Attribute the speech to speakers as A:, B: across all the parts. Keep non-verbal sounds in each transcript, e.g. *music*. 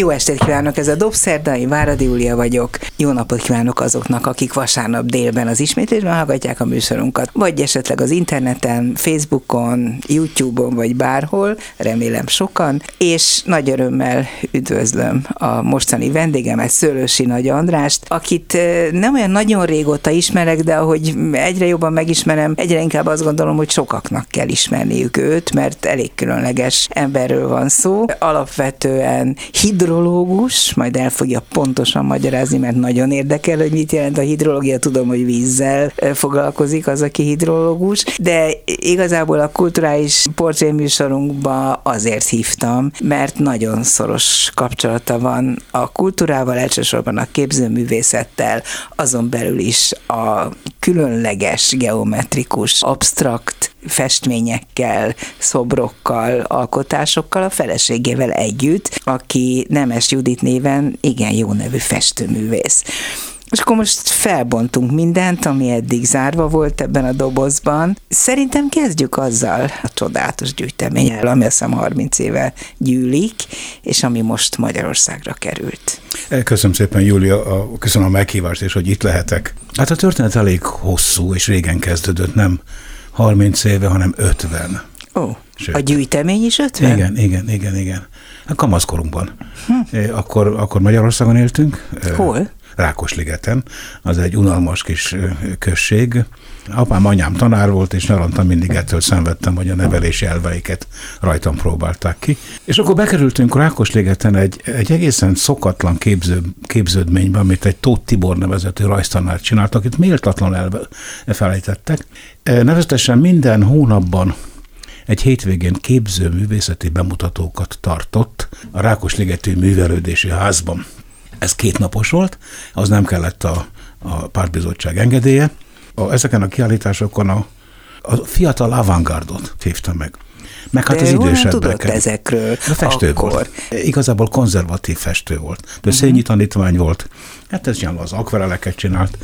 A: Jó estét kívánok, ez a Dobszerda, én Váradi Júlia vagyok. Jó napot kívánok azoknak, akik vasárnap délben az ismétlésben hallgatják a műsorunkat, vagy esetleg az interneten, Facebookon, YouTube-on, vagy bárhol, remélem sokan, és nagy örömmel üdvözlöm a mostani vendégemet, Szőlősi Nagy Andrást, akit nem olyan nagyon régóta ismerek, de ahogy egyre jobban megismerem, egyre inkább azt gondolom, hogy sokaknak kell ismerniük őt, mert elég különleges emberről van szó. Alapvetően hidro hidrológus, majd el fogja pontosan magyarázni, mert nagyon érdekel, hogy mit jelent a hidrológia. Tudom, hogy vízzel foglalkozik az, aki hidrológus, de igazából a kulturális portréműsorunkba azért hívtam, mert nagyon szoros kapcsolata van a kultúrával, elsősorban a képzőművészettel, azon belül is a különleges, geometrikus, abstrakt festményekkel, szobrokkal, alkotásokkal, a feleségével együtt, aki Nemes Judit néven igen jó nevű festőművész. És akkor most felbontunk mindent, ami eddig zárva volt ebben a dobozban. Szerintem kezdjük azzal a csodálatos gyűjteménnyel, ami azt hiszem 30 éve gyűlik, és ami most Magyarországra került.
B: Köszönöm szépen, Júlia, köszönöm a meghívást, és hogy itt lehetek. Hát a történet elég hosszú, és régen kezdődött, nem 30 éve, hanem 50.
A: Ó, Sőt. a gyűjtemény is 50?
B: Igen, igen, igen, igen. A kamaszkorunkban. Hm. Akkor, akkor Magyarországon éltünk.
A: Hol?
B: Rákosligeten. Az egy unalmas kis község. Apám, anyám tanár volt, és nyaranta mindig ettől szenvedtem, hogy a nevelési elveiket rajtam próbálták ki. És akkor bekerültünk Rákosligeten egy, egy egészen szokatlan képző, képződménybe, amit egy Tóth Tibor nevezető rajztanár csinált, akit méltatlan elfelejtettek. Nevezetesen minden hónapban egy hétvégén képző művészeti bemutatókat tartott a Rákosligetű Művelődési Házban. Ez kétnapos volt, az nem kellett a, a pártbizottság engedélye. A, ezeken a kiállításokon a, a fiatal avantgardot hívta meg. Meg hát De az idősebbek.
A: tudott ezekről
B: De festő akkor. volt. Igazából konzervatív festő volt. De uh-huh. szényi tanítvány volt. Hát ez nyilván az akvareleket csinált.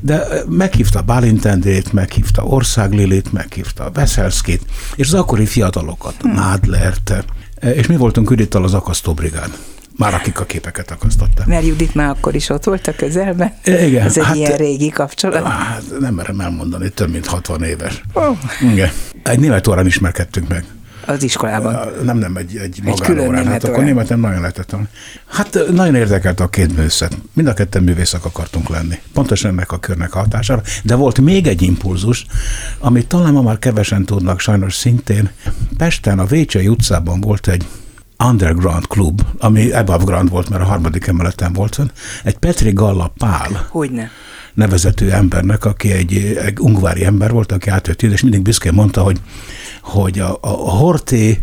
B: De meghívta Bálintendét, meghívta Országlilit, meghívta Veszelszkit, és az akkori fiatalokat, hmm. Nádlert, és mi voltunk Üdittal az akasztóbrigád. Már akik a képeket akasztották.
A: Mert Judit már akkor is ott volt a közelben?
B: Igen.
A: Ez egy hát, ilyen régi kapcsolat?
B: Hát nem merem elmondani, több mint 60 éves. Oh. Igen. Egy német órán ismerkedtünk meg.
A: Az iskolában?
B: Nem, nem, egy, egy, egy külön német Hát akkor német nagyon lehetett tanulni. Hát nagyon érdekelt a két művészet. Mind a ketten művészek akartunk lenni. Pontosan ennek a körnek hatására. De volt még egy impulzus, amit talán ma már kevesen tudnak sajnos szintén. Pesten a Vécsei utcában volt egy underground klub, ami above ground volt, mert a harmadik emeleten volt, egy Petri Galla Pál.
A: Hogyne
B: nevezető embernek, aki egy, egy ungvári ember volt, aki átjött ide, és mindig büszkén mondta, hogy, hogy a, a Horté,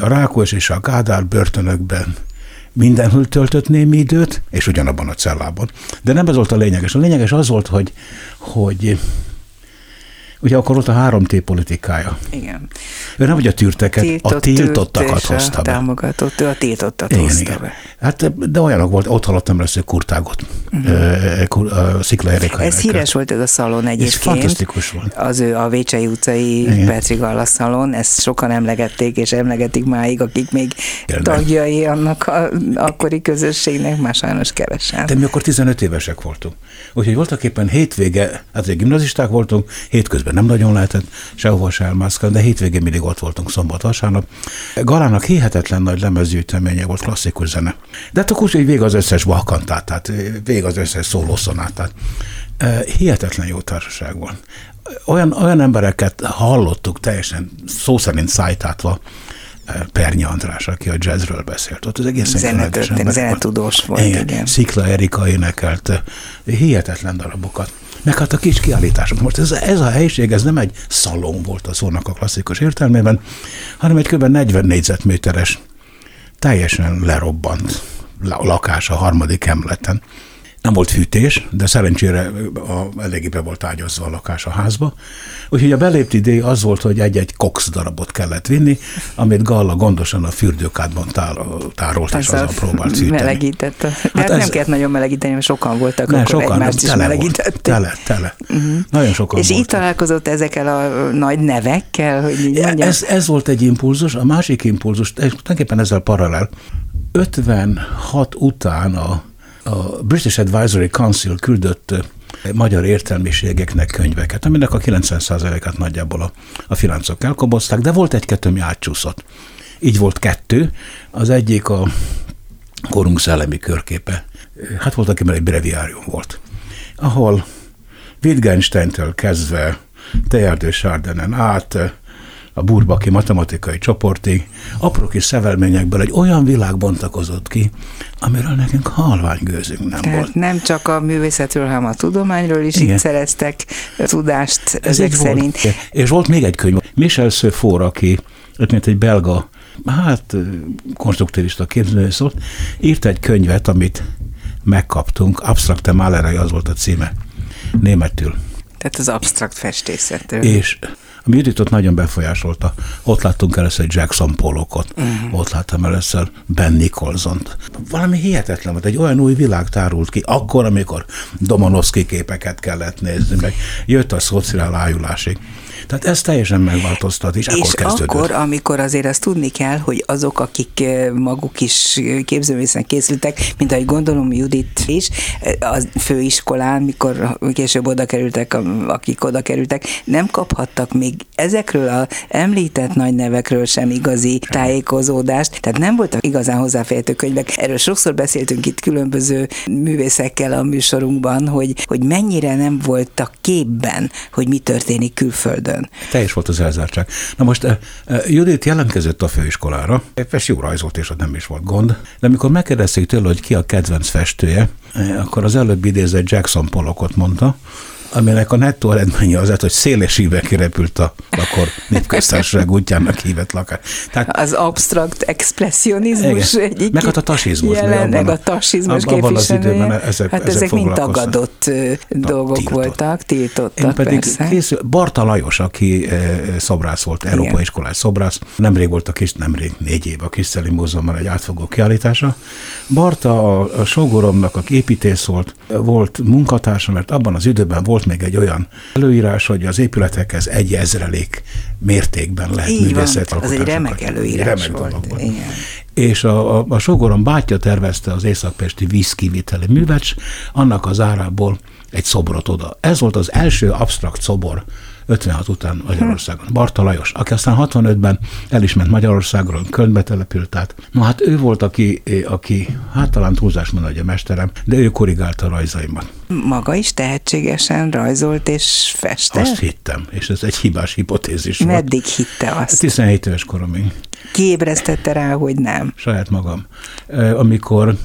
B: a Rákos és a Kádár börtönökben mindenhol töltött némi időt, és ugyanabban a cellában. De nem ez volt a lényeges. A lényeges az volt, hogy, hogy Ugye akkor volt a 3T politikája.
A: Igen.
B: Ő nem hogy a tűrteket, Tiltott, a tiltottakat hozta be.
A: Támogatott, ő a tiltottat igen, hozta igen. be.
B: Hát, de olyanok volt, ott hallottam lesz, hogy kurtágot. Uh-huh. Szikla Erika.
A: Ez híres volt ez a szalon egyébként. Ez
B: fantasztikus volt.
A: Az ő a Vécsei utcai igen. Petri Galla szalon, ezt sokan emlegették, és emlegetik máig, akik még igen. tagjai annak a akkori közösségnek, már sajnos kevesen.
B: De mi akkor 15 évesek voltunk. Úgyhogy voltak éppen hétvége, hát egy gimnazisták voltunk, hétközben nem nagyon lehetett sehova se elmászkálni, de hétvégén mindig ott voltunk szombat-vasárnap. Galának hihetetlen nagy lemezgyűjteménye volt klasszikus zene. De hát akkor úgy, hogy vég az összes balkantát, tehát vég az összes szólószonátát. Hihetetlen jó társaság volt. Olyan, olyan embereket hallottuk teljesen szó szerint szájtátva, Pernyi András, aki a jazzről beszélt. Ott az egészen
A: Zenetörténet, zenetudós volt, igen. igen.
B: Szikla Erika énekelt hihetetlen darabokat. Meg hát a kis kiállítások. Most ez, ez a helyiség, ez nem egy szalon volt a szónak a klasszikus értelmében, hanem egy kb. 40 négyzetméteres, teljesen lerobbant lakás a harmadik emleten. Nem volt fűtés, de szerencsére a, eléggé be volt ágyazva a lakás a házba. Úgyhogy a belépti idő az volt, hogy egy-egy cox darabot kellett vinni, amit Galla gondosan a fürdőkádban tárolt, és azzal próbált fűteni.
A: Melegített. De hát, hát ez, nem kellett nagyon melegíteni, mert sokan voltak, ne, akkor sokan, egymást is melegítették.
B: Tele, tele. Uh-huh. Nagyon sokan
A: És voltak. így találkozott ezekkel a nagy nevekkel, hogy így mondjam?
B: Ez, ez volt egy impulzus, a másik impulzus, tulajdonképpen ezzel paralel. 56 után a, a British Advisory Council küldött magyar értelmiségeknek könyveket, aminek a 90%-át nagyjából a, a filáncok elkobozták, de volt egy-kettő, ami átcsúszott. Így volt kettő, az egyik a korunk szellemi körképe. Hát volt, akiben egy breviárium volt, ahol Wittgensteintől kezdve Tejárdő Sárdenen át a burbaki matematikai csoportig, apró kis szevelményekből egy olyan világ bontakozott ki, amiről nekünk halvány gőzünk nem Tehát volt.
A: nem csak a művészetről, hanem a tudományról is Igen. itt szereztek tudást Ez ezek szerint. Volt.
B: És volt még egy könyv, Michel Sephor, aki mint egy belga, hát konstruktivista szólt, írt egy könyvet, amit megkaptunk, Abstrakte Malerei az volt a címe, németül.
A: Tehát az absztrakt festészetől.
B: És ami Juditot nagyon befolyásolta. Ott láttunk először egy Jackson Pollockot, uh-huh. ott láttam először Ben nicholson -t. Valami hihetetlen volt, egy olyan új világ tárult ki, akkor, amikor Domonoszki képeket kellett nézni, meg jött a szociál ájulásig. Tehát ez teljesen megváltoztat, és, és akkor kezdődött.
A: akkor, amikor azért azt tudni kell, hogy azok, akik eh, maguk is képzőművészen készültek, mint ahogy gondolom Judit is, eh, a főiskolán, mikor később oda kerültek, akik oda kerültek, nem kaphattak még ezekről a említett nagy nevekről sem igazi tájékozódást, tehát nem voltak igazán hozzáférhető könyvek. Erről sokszor beszéltünk itt különböző művészekkel a műsorunkban, hogy, hogy mennyire nem voltak képben, hogy mi történik külföldön
B: ellen. Teljes volt az elzártság. Na most uh, Judit jelentkezett a főiskolára, és jó rajzolt, és ott nem is volt gond, de amikor megkérdezték tőle, hogy ki a kedvenc festője, akkor az előbb idézett Jackson Pollockot mondta, aminek a nettó eredménye az lett, hogy szélesíve kirepült a akkor népköztársaság útjának hívett lakás.
A: Tehát, az abstrakt expressionizmus egyik
B: Meg hát a tasizmus.
A: Jelen, meg a tasizmus abban az időben ezek, hát ezek, ezek mind tagadott dolgok tiltott. voltak, tiltottak Én pedig persze. Készül,
B: Barta Lajos, aki szobrász volt, Európai Iskolás szobrász, nemrég volt a kis, nemrég négy év a Kiszteli Múzeumban egy átfogó kiállítása. Barta a, a sógoromnak a építész volt, volt munkatársa, mert abban az időben volt még egy olyan előírás, hogy az épületekhez egy ezrelék mértékben lehet Így művészet
A: van, az egy remek előírás remek volt. volt. Igen.
B: És a, a, a sogorom bátyja tervezte az északpesti vízkiviteli művecs, annak az árából egy szobrot oda. Ez volt az első absztrakt szobor 56 után Magyarországon. Barta Lajos, aki aztán 65-ben el is ment Magyarországról, Kölnbe települt át. Na hát ő volt, aki, aki hát talán túlzás hogy a mesterem, de ő korrigálta a rajzaimat.
A: Maga is tehetségesen rajzolt és festett?
B: Azt hittem, és ez egy hibás hipotézis
A: volt. Meddig hitte azt?
B: 17 éves koromig.
A: Kiébresztette rá, hogy nem?
B: Saját magam. Amikor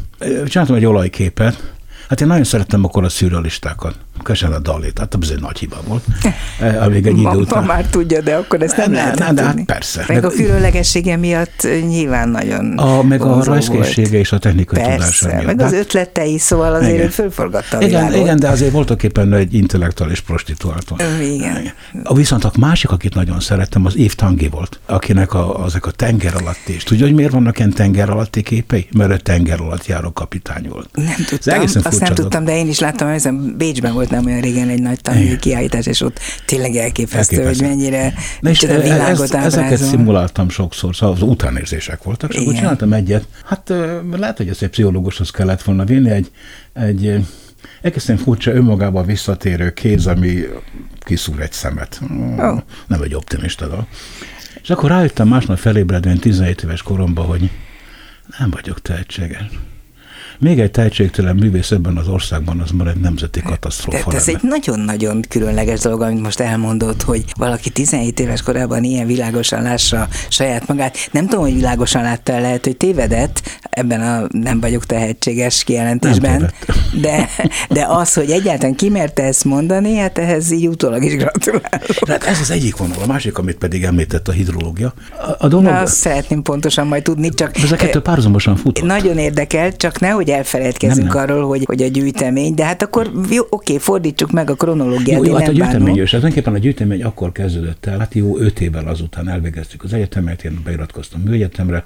B: csináltam egy olajképet, hát én nagyon szerettem akkor a szürrealistákat Köszönöm a Dalit, hát ez egy nagy hiba volt. *laughs*
A: Eh, amíg egy idő ma, után... Ma már tudja, de akkor ezt nem, nem lehet nem, de hát
B: persze.
A: Meg, meg a különlegessége miatt nyilván nagyon
B: a, Meg a rajzkészsége és a technikai persze, tudása miatt.
A: meg az ötletei, szóval azért igen. fölforgatta a
B: igen, igen, de azért voltak éppen egy intellektuális prostituáltól.
A: Igen.
B: A viszont a másik, akit nagyon szerettem, az Év Tangi volt, akinek a, azok a tenger alatti, és tudja, hogy miért vannak ilyen tenger alatti képei? Mert ő tenger alatt járó kapitány volt.
A: Nem tudtam, azt nem tudtam, de én is láttam, hogy Bécsben volt nem olyan régen egy nagy tanulói kiállítás, és ott tényleg elképesztő, elképesztő. hogy mennyire Na és a világot ez,
B: Ezeket szimuláltam sokszor, szóval az utánérzések voltak, és akkor csináltam egyet. Hát lehet, hogy ezt egy pszichológushoz kellett volna vinni, egy, egy egészen furcsa önmagába visszatérő kéz, ami kiszúr egy szemet. Oh. Nem egy optimista dolog. És akkor rájöttem másnap felébredően 17 éves koromban, hogy nem vagyok tehetséges. Még egy tehetségtelen művész ebben az országban, az már egy nemzeti katasztrófa
A: Tehát ez egy nagyon-nagyon különleges dolog, amit most elmondott, hogy valaki 17 éves korában ilyen világosan lássa saját magát. Nem tudom, hogy világosan látta, lehet, hogy tévedett ebben a nem vagyok tehetséges kijelentésben, de, de az, hogy egyáltalán kimerte ezt mondani, hát ehhez így utólag is gratulálok.
B: Hát ez az egyik vonal, a másik, amit pedig említett a hidrológia. A, a dolog...
A: Na, azt szeretném pontosan majd tudni, csak...
B: Ezeket a párhuzamosan fut.
A: Nagyon érdekel, csak nehogy elfelejtkezünk nem, nem. arról, hogy, hogy a gyűjtemény, de hát akkor jó, oké, fordítsuk meg a kronológiát. Jó, jó hát
B: a gyűjtemény, és tulajdonképpen a gyűjtemény akkor kezdődött el, hát jó, öt évvel azután elvégeztük az egyetemet, én beiratkoztam műegyetemre,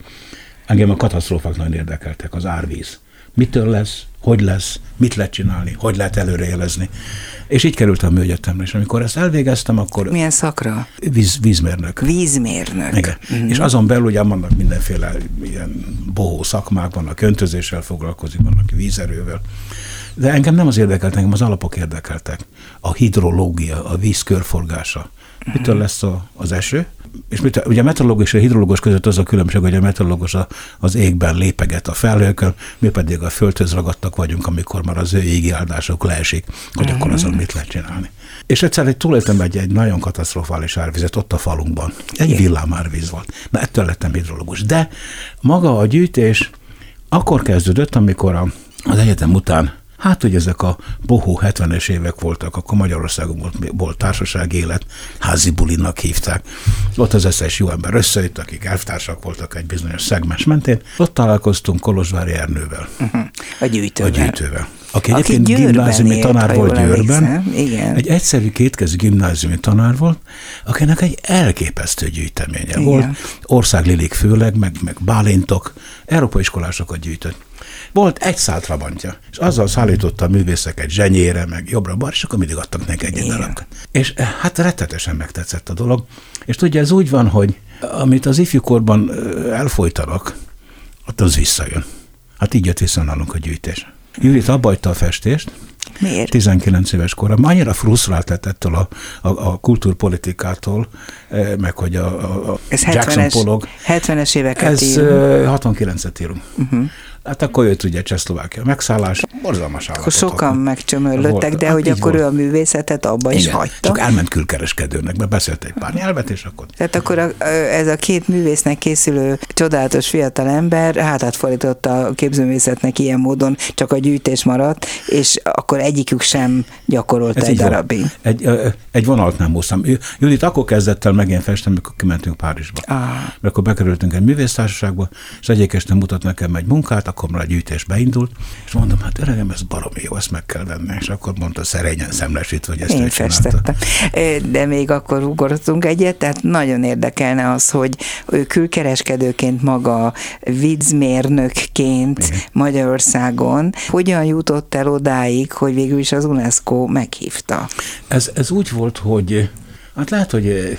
B: engem a katasztrófák nagyon érdekeltek, az árvíz. Mitől lesz, hogy lesz, mit lehet csinálni, hogy lehet előrejelezni. És így kerültem a műegyetemre, és amikor ezt elvégeztem, akkor...
A: Milyen szakra?
B: Víz, vízmérnök.
A: Vízmérnök.
B: Igen. Mm-hmm. És azon belül ugye vannak mindenféle ilyen bohó szakmák, vannak öntözéssel foglalkozik, vannak vízerővel. De engem nem az érdekelt, engem az alapok érdekeltek. A hidrológia, a víz körforgása. Mitől lesz a, az eső? És mit, ugye a meteorológus és a hidrológus között az a különbség, hogy a meteorológus az égben lépeget a felhőkön, mi pedig a földhöz ragadtak vagyunk, amikor már az ő égi áldások leesik, hogy akkor azon mit lehet csinálni. És egyszer egy túléltem egy, egy nagyon katasztrofális árvizet ott a falunkban. Egy villám árvíz volt. Na ettől lettem hidrológus. De maga a gyűjtés akkor kezdődött, amikor a, az egyetem után Hát, hogy ezek a bohó 70-es évek voltak, akkor Magyarországon volt, volt társaság élet, házi bulinak hívták. Ott az összes jó ember összejött, akik elvtársak voltak egy bizonyos szegmens mentén. Ott találkoztunk Kolozsvári Ernővel.
A: Uh-huh. A gyűjtővel.
B: A gyűjtővel. Aki egyébként Aki gimnáziumi tanár volt Győrben.
A: Igen.
B: Egy egyszerű kétkezű gimnáziumi tanár volt, akinek egy elképesztő gyűjteménye Igen. volt. Országlilik főleg, meg, meg bálintok, európai iskolásokat gyűjtött. Volt egy szál trabantja, és azzal szállította a művészeket zsenyére, meg jobbra-balra, és akkor mindig adtak neki egy darabot. És eh, hát rettetesen megtetszett a dolog. És tudja, ez úgy van, hogy amit az ifjúkorban eh, elfolytanak, ott az visszajön. Hát így jött vissza nálunk a gyűjtés. Judit abba a festést,
A: Miért?
B: 19 éves korában. Annyira frusztrált lett ettől a, a, a kultúrpolitikától, eh, meg hogy a, a, a
A: Ez
B: Jackson
A: 70-es,
B: Pollock.
A: 70-es éveket
B: Ez
A: írunk.
B: 69-et írunk. Uh-huh. Hát akkor jött ugye Csehszlovákia megszállás, borzalmas
A: Akkor sokan megcsömörlöttek, de hát hogy akkor volt. ő a művészetet abba Igen, is hagyta.
B: Csak elment külkereskedőnek, mert beszélt egy pár nyelvet, és akkor...
A: Tehát akkor a, ez a két művésznek készülő csodálatos fiatal ember hátát fordította a képzőművészetnek ilyen módon, csak a gyűjtés maradt, és akkor egyikük sem gyakorolt egy darabig.
B: Egy, egy vonalt nem hoztam. Judit akkor kezdett el megint festeni, amikor kimentünk Párizsba. Ah. Mert akkor bekerültünk egy művésztársaságba, és egyik este mutat nekem egy munkát, már a gyűjtés beindult, és mondom, hát öregem, ez baromi jó, ezt meg kell venni. És akkor mondta szerényen szemlesítve, hogy ezt
A: Én festettem. De még akkor ugorottunk egyet, tehát nagyon érdekelne az, hogy ő külkereskedőként maga, vidzmérnökként Igen. Magyarországon hogyan jutott el odáig, hogy végül is az UNESCO meghívta?
B: Ez, ez úgy volt, hogy hát lehet, hogy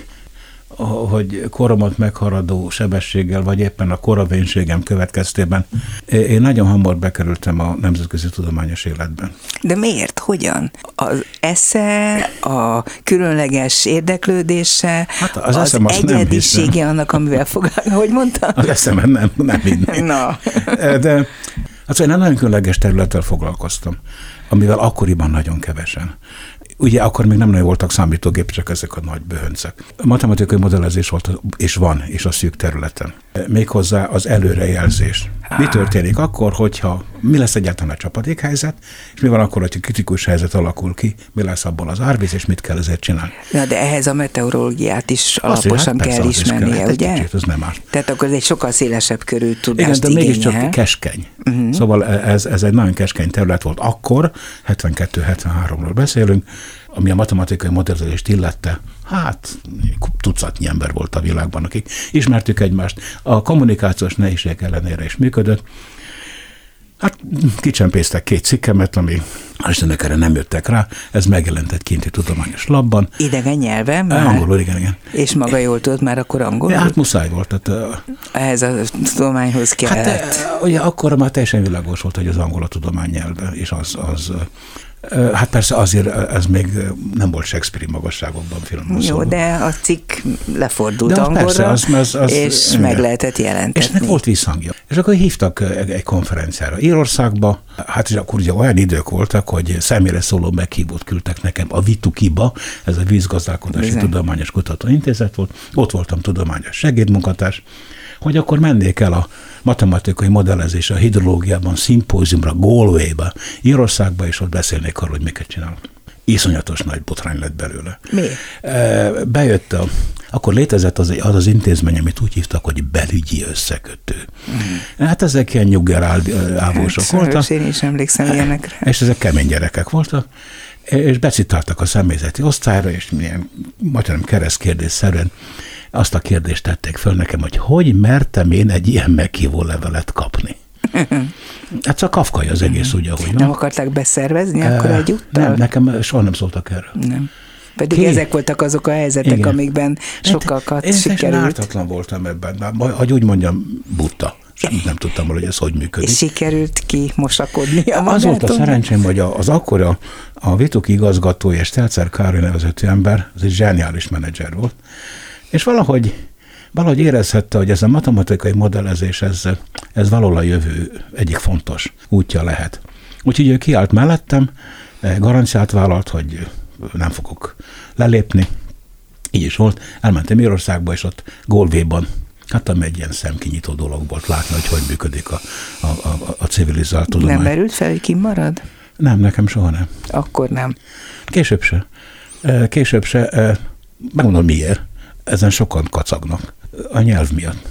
B: hogy koromat megharadó sebességgel, vagy éppen a koravénységem következtében én nagyon hamar bekerültem a nemzetközi tudományos életben.
A: De miért? Hogyan? Az esze, a különleges érdeklődése, hát az, az egyedisége nem annak, amivel foglalkozik, hogy mondtam?
B: Az eszem nem, nem minden.
A: Na.
B: De hát én nagyon különleges területtel foglalkoztam, amivel akkoriban nagyon kevesen. Ugye akkor még nem nagyon voltak számítógép, csak ezek a nagy böhöncek. A matematikai modellezés volt és van, és a szűk területen. Méghozzá az előrejelzés. Mi történik akkor, hogyha mi lesz egyáltalán a csapadékhelyzet, és mi van akkor, hogyha kritikus helyzet alakul ki, mi lesz abból az árvíz, és mit kell ezért csinálni.
A: Na, de ehhez a meteorológiát is alaposan hát, kell ismernie, kell, hát ugye?
B: Kicsit, az nem áll.
A: Tehát akkor ez egy sokkal szélesebb körű tudást
B: Igen, de mégiscsak keskeny. Uh-huh. Szóval ez, ez egy nagyon keskeny terület volt akkor, 72-73-ról beszélünk, ami a matematikai modellezést illette, hát tucatnyi ember volt a világban, akik ismertük egymást. A kommunikációs nehézség ellenére is működött. Hát kicsempésztek két cikkemet, ami Istennek erre nem jöttek rá, ez megjelent egy kinti tudományos labban.
A: Idegen nyelven? Már?
B: Angolul, igen, igen.
A: És maga jól tudott már akkor angolul?
B: Hát muszáj volt. Tehát,
A: Ehhez a tudományhoz kellett.
B: Hát ugye akkor már teljesen világos volt, hogy az angol a tudomány nyelve, és az, az Hát persze azért ez még nem volt Shakespeare magasságokban filmben.
A: Jó, de a cikk lefordult de angolra, persze, az, az, az, és igen. meg lehetett jelentetni.
B: És ennek volt visszhangja. És akkor hívtak egy konferenciára Írországba, hát és akkor ugye olyan idők voltak, hogy személyre szóló meghívót küldtek nekem a Vitukiba, ez a Vízgazdálkodási Bizony. Tudományos Kutatóintézet volt, ott voltam tudományos segédmunkatárs, hogy akkor mennék el a matematikai modellezés a hidrológiában, szimpóziumra, Galway-ba, Írországba, és ott beszélnék arról, hogy miket csinálok. Iszonyatos nagy botrány lett belőle.
A: Mi?
B: Bejött a Akkor létezett az az, az intézmény, amit úgy hívtak, hogy belügyi összekötő. Mm. Hát ezek ilyen nyugger ávósok hát, voltak.
A: Én is emlékszem ilyenekre.
B: És ezek kemény gyerekek voltak, és becitáltak a személyzeti osztályra, és milyen majdnem keresztkérdésszerűen azt a kérdést tették föl nekem, hogy hogy mertem én egy ilyen meghívó levelet kapni. *laughs* Hát csak kafkai az egész, ugye, hogy van.
A: Nem akarták beszervezni akkor egyúttal?
B: Nem, nekem soha nem szóltak erről.
A: Nem. Pedig Ki? ezek voltak azok a helyzetek, Igen. amikben sokakat én, sikerült. Én
B: ártatlan voltam ebben, hogy úgy mondjam, butta. Semmit nem tudtam, hogy ez hogy működik.
A: És sikerült ki mosakodni a
B: Az volt a szerencsém, hogy az akkor a, a Vituk igazgató és Stelzer Károly nevezetű ember, az egy zseniális menedzser volt, és valahogy valahogy érezhette, hogy ez a matematikai modellezés, ez, ez valahol a jövő egyik fontos útja lehet. Úgyhogy ő kiállt mellettem, garanciát vállalt, hogy nem fogok lelépni. Így is volt. Elmentem Írországba, és ott Golvéban Hát ami egy ilyen szemkinyitó dolog volt látni, hogy hogy működik a, a, a, a civilizált tudomány.
A: Nem merült fel, hogy kimarad?
B: Nem, nekem soha nem.
A: Akkor nem.
B: Később se. Később se. Megmondom miért. Ezen sokan kacagnak. A nyelv miatt.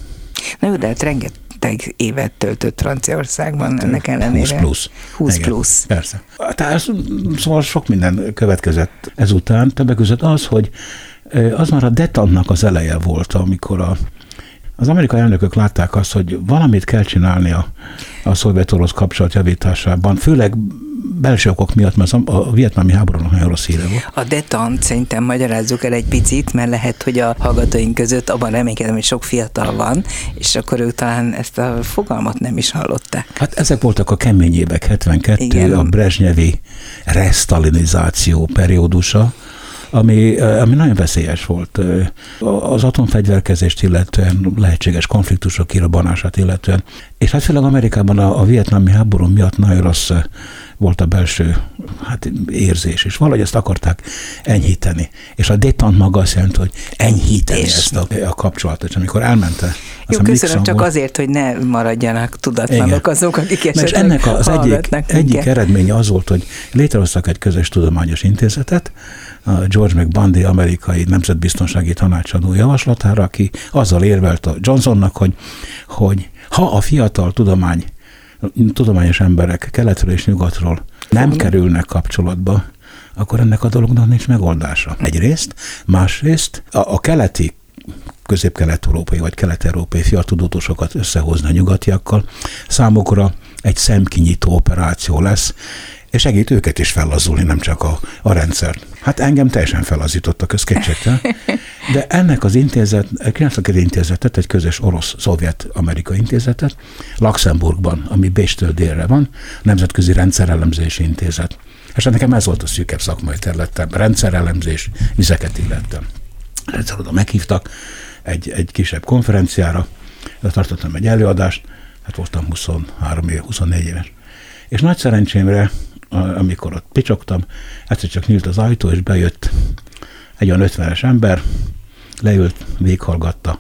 A: Na jó, de hát rengeteg évet töltött Franciaországban hát, ennek ellenére.
B: 20 plusz.
A: 20 Igen, plusz.
B: Persze. Tehát szóval sok minden következett ezután. Többek között az, hogy az már a detannak az eleje volt, amikor a az amerikai elnökök látták azt, hogy valamit kell csinálni a, a szovjet-orosz kapcsolat javításában, főleg belső okok miatt, mert a vietnámi háborúnak nagyon rossz híre volt.
A: A detant szerintem magyarázzuk el egy picit, mert lehet, hogy a hallgatóink között abban reménykedem, hogy sok fiatal van, és akkor ők talán ezt a fogalmat nem is hallották.
B: Hát ezek voltak a kemény évek, 72, Igen. a Brezsnyevi resztalinizáció periódusa, ami, ami nagyon veszélyes volt. Az atomfegyverkezést illetően, lehetséges konfliktusok kirobbanását illetően, és hát főleg Amerikában a, a vietnámi háború miatt nagyon rossz volt a belső hát, érzés, és valahogy ezt akarták enyhíteni. És a détant maga azt jelenti, hogy enyhíteni és ezt a, a kapcsolatot. És amikor elmente
A: jó, köszönöm, csak volt. azért, hogy ne maradjanak tudatlanok Igen. azok, akik esetleg
B: És ennek az egyik, egyik eredménye az volt, hogy létrehoztak egy közös tudományos intézetet, a George McBundy amerikai nemzetbiztonsági tanácsadó javaslatára, aki azzal érvelt a Johnsonnak, hogy, hogy ha a fiatal tudomány, tudományos emberek keletről és nyugatról nem kerülnek kapcsolatba, akkor ennek a dolognak nincs megoldása. Egyrészt, másrészt a, a keleti közép-kelet-európai vagy kelet-európai fiatudótosokat összehozni a nyugatiakkal, számukra egy szemkinyitó operáció lesz, és segít őket is fellazulni, nem csak a, a rendszert. Hát engem teljesen felazítottak, ez kétségtel. De ennek az intézet, 92 intézetet, egy közös orosz-szovjet-amerikai intézetet, Luxemburgban, ami Béstől délre van, Nemzetközi Rendszerelemzési Intézet. És nekem ez volt a szűkebb szakmai területem, rendszerelemzés, vizeket illettem. Egyszer oda meghívtak egy, egy kisebb konferenciára, tartottam egy előadást, hát voltam 23 év, 24 éves. És nagy szerencsémre amikor ott picsogtam, egyszer csak nyílt az ajtó, és bejött egy olyan ötvenes ember, leült, véghallgatta.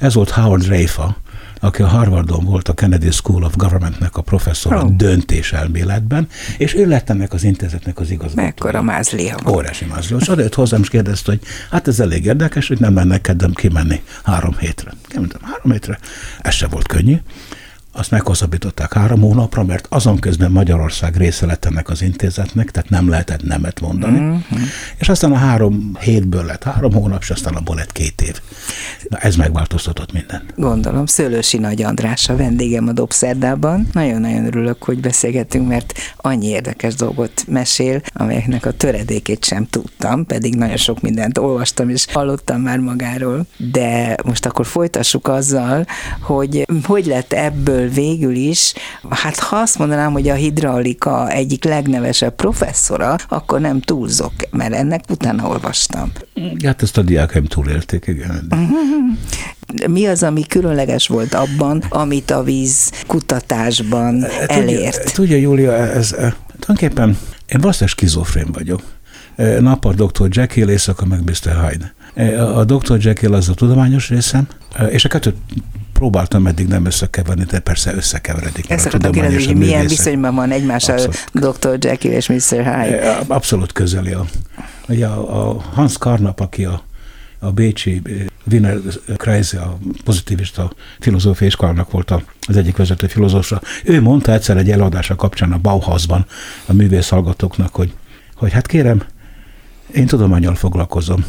B: Ez volt Howard Reifa, aki a Harvardon volt a Kennedy School of Governmentnek a professzora oh. döntéselméletben, és ő lett ennek az intézetnek az igazgatója.
A: Mekkora mázlia
B: Óriási mázlia. És odajött hozzám, és kérdezte, hogy hát ez elég érdekes, hogy nem lenne kedvem kimenni három hétre. Kimentem három hétre, ez se volt könnyű azt meghosszabbították három hónapra, mert azon közben Magyarország része lett ennek az intézetnek, tehát nem lehetett nemet mondani. Mm-hmm. És aztán a három hétből lett három hónap, és aztán abból lett két év. Na ez megváltoztatott mindent.
A: Gondolom, Szőlősi Nagy András a vendégem a Dobszerdában. Nagyon-nagyon örülök, hogy beszélgetünk, mert annyi érdekes dolgot mesél, amelyeknek a töredékét sem tudtam, pedig nagyon sok mindent olvastam és hallottam már magáról. De most akkor folytassuk azzal, hogy hogy lett ebből ebből végül is, hát ha azt mondanám, hogy a hidraulika egyik legnevesebb professzora, akkor nem túlzok, mert ennek utána olvastam.
B: Hát ezt a diákaim túlélték, igen.
A: Mi az, ami különleges volt abban, amit a víz kutatásban elért? Tudja,
B: tudja Júlia, ez, ez tulajdonképpen én valószínűleg skizofrén vagyok. Nappal Dr. Jekyll, éjszaka meg Mr. Hyde. A Dr. Jekyll az a tudományos részem, és a kettőt próbáltam eddig nem összekeverni, de persze összekeveredik.
A: Ezt akartam kérdezni, hogy milyen viszonyban van egymással Dr. Jekyll és Mr. Hyde.
B: Abszolút közeli. A, ugye a, a Hans Karnap, aki a, a Bécsi Wiener Kreise, a pozitivista filozófiai iskolának volt az egyik vezető filozófia. Ő mondta egyszer egy eladása kapcsán a Bauhausban a művész hallgatóknak, hogy, hogy hát kérem, én tudományal foglalkozom,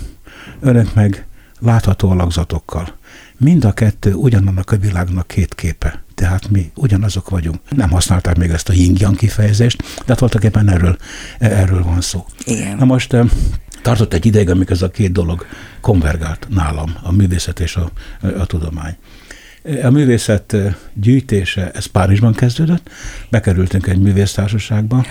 B: önök meg látható alakzatokkal. Mind a kettő ugyanannak a világnak két képe. Tehát mi ugyanazok vagyunk. Nem használták még ezt a yin kifejezést, de hát voltak éppen erről, erről van szó.
A: Igen.
B: Na most tartott egy ideig, amikor ez a két dolog konvergált nálam, a művészet és a, a tudomány. A művészet gyűjtése, ez Párizsban kezdődött, bekerültünk egy művésztársaságba.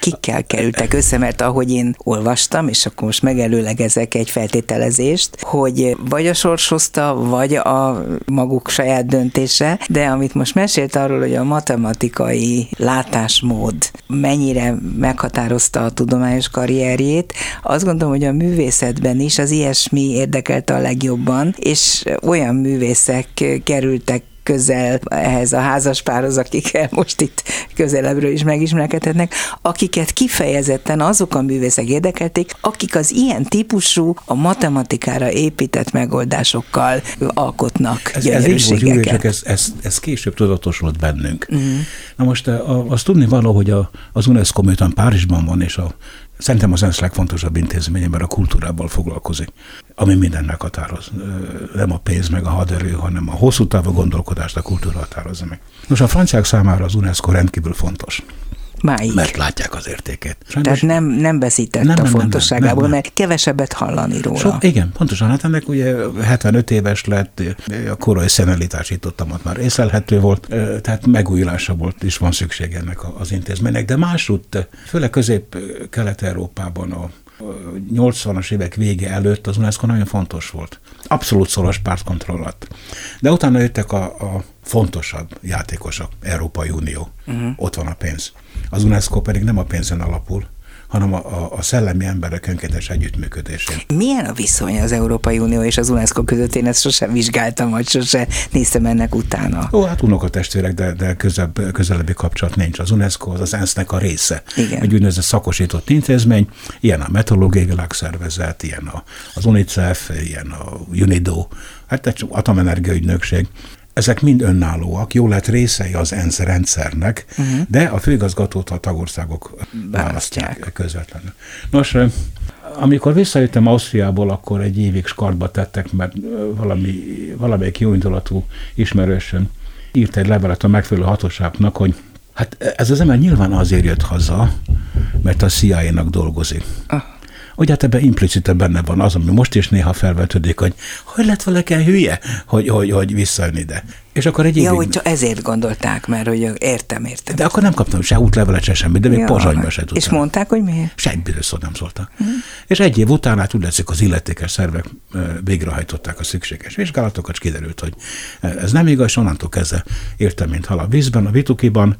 A: kikkel kerültek össze, mert ahogy én olvastam, és akkor most megelőlegezek egy feltételezést, hogy vagy a sors hozta, vagy a maguk saját döntése, de amit most mesélt arról, hogy a matematikai látásmód mennyire meghatározta a tudományos karrierjét, azt gondolom, hogy a művészetben is az ilyesmi érdekelte a legjobban, és olyan művészek kerül kerültek közel ehhez a házaspárhoz, akikkel most itt közelebbről is megismerkedhetnek, akiket kifejezetten azok a művészek érdekelték, akik az ilyen típusú, a matematikára épített megoldásokkal alkotnak
B: ez, ez így volt, Júli, csak ez, ez, ez később tudatosult bennünk. Uh-huh. Na most eh, azt tudni való, hogy a, az UNESCO miután Párizsban van, és a Szerintem az ENSZ legfontosabb intézménye, mert a kultúrával foglalkozik, ami minden meghatároz. Nem a pénz meg a haderő, hanem a hosszú távú gondolkodást a kultúra határozza meg. Nos, a franciák számára az UNESCO rendkívül fontos.
A: Máig.
B: Mert látják az értékét.
A: Sajnos Tehát nem, nem veszített nem, a nem, fontosságából, nem, nem, nem. mert kevesebbet hallani róla. So,
B: igen, pontosan. Hát ennek ugye 75 éves lett, a korai ott már észlelhető volt, tehát megújulása volt, és van szükség ennek az intézménynek. De másút, főleg közép-kelet-európában a 80-as évek vége előtt az UNESCO nagyon fontos volt. Abszolút szoros pártkontrollat. De utána jöttek a, a fontosabb játékosok, Európai Unió. Uh-huh. Ott van a pénz. Az UNESCO pedig nem a pénzen alapul, hanem a, a, a szellemi emberek önkéntes együttműködésén.
A: Milyen a viszony az Európai Unió és az UNESCO között? Én ezt sosem vizsgáltam, vagy sosem néztem ennek utána.
B: Ó, hát unokatestvérek, de, de közebb, közelebbi kapcsolat nincs. Az UNESCO az az ENSZ-nek a része. Igen. Egy úgynevezett szakosított intézmény, ilyen a Meteorológiai Világszervezet, ilyen a, az UNICEF, ilyen a UNIDO, hát egy atomenergia ügynökség ezek mind önállóak, jó lett részei az ENSZ rendszernek, uh-huh. de a főigazgatót a tagországok választják közvetlenül. Nos, amikor visszajöttem Ausztriából, akkor egy évig skartba tettek, mert valami, valamelyik jóindulatú ismerősöm írt egy levelet a megfelelő hatóságnak, hogy hát ez az ember nyilván azért jött haza, mert a CIA-nak dolgozik. Uh hogy hát ebben implicite benne van az, ami most is néha felvetődik, hogy hogy lett valaki hülye, hogy, hogy, hogy visszajön ide. És akkor egy
A: Ja, hogy csak ezért gondolták, mert hogy értem, értem.
B: De akkor nem kaptam se útlevelet, se semmit, de még ja, Pozsonyba se tudtam.
A: És mondták, hogy miért?
B: Semmi szó nem szóltak. Hmm. És egy év után hát úgy leszik, az illetékes szervek végrehajtották a szükséges vizsgálatokat, és kiderült, hogy ez nem igaz, onnantól kezdve értem, mint hal a vízben, a Vitukiban.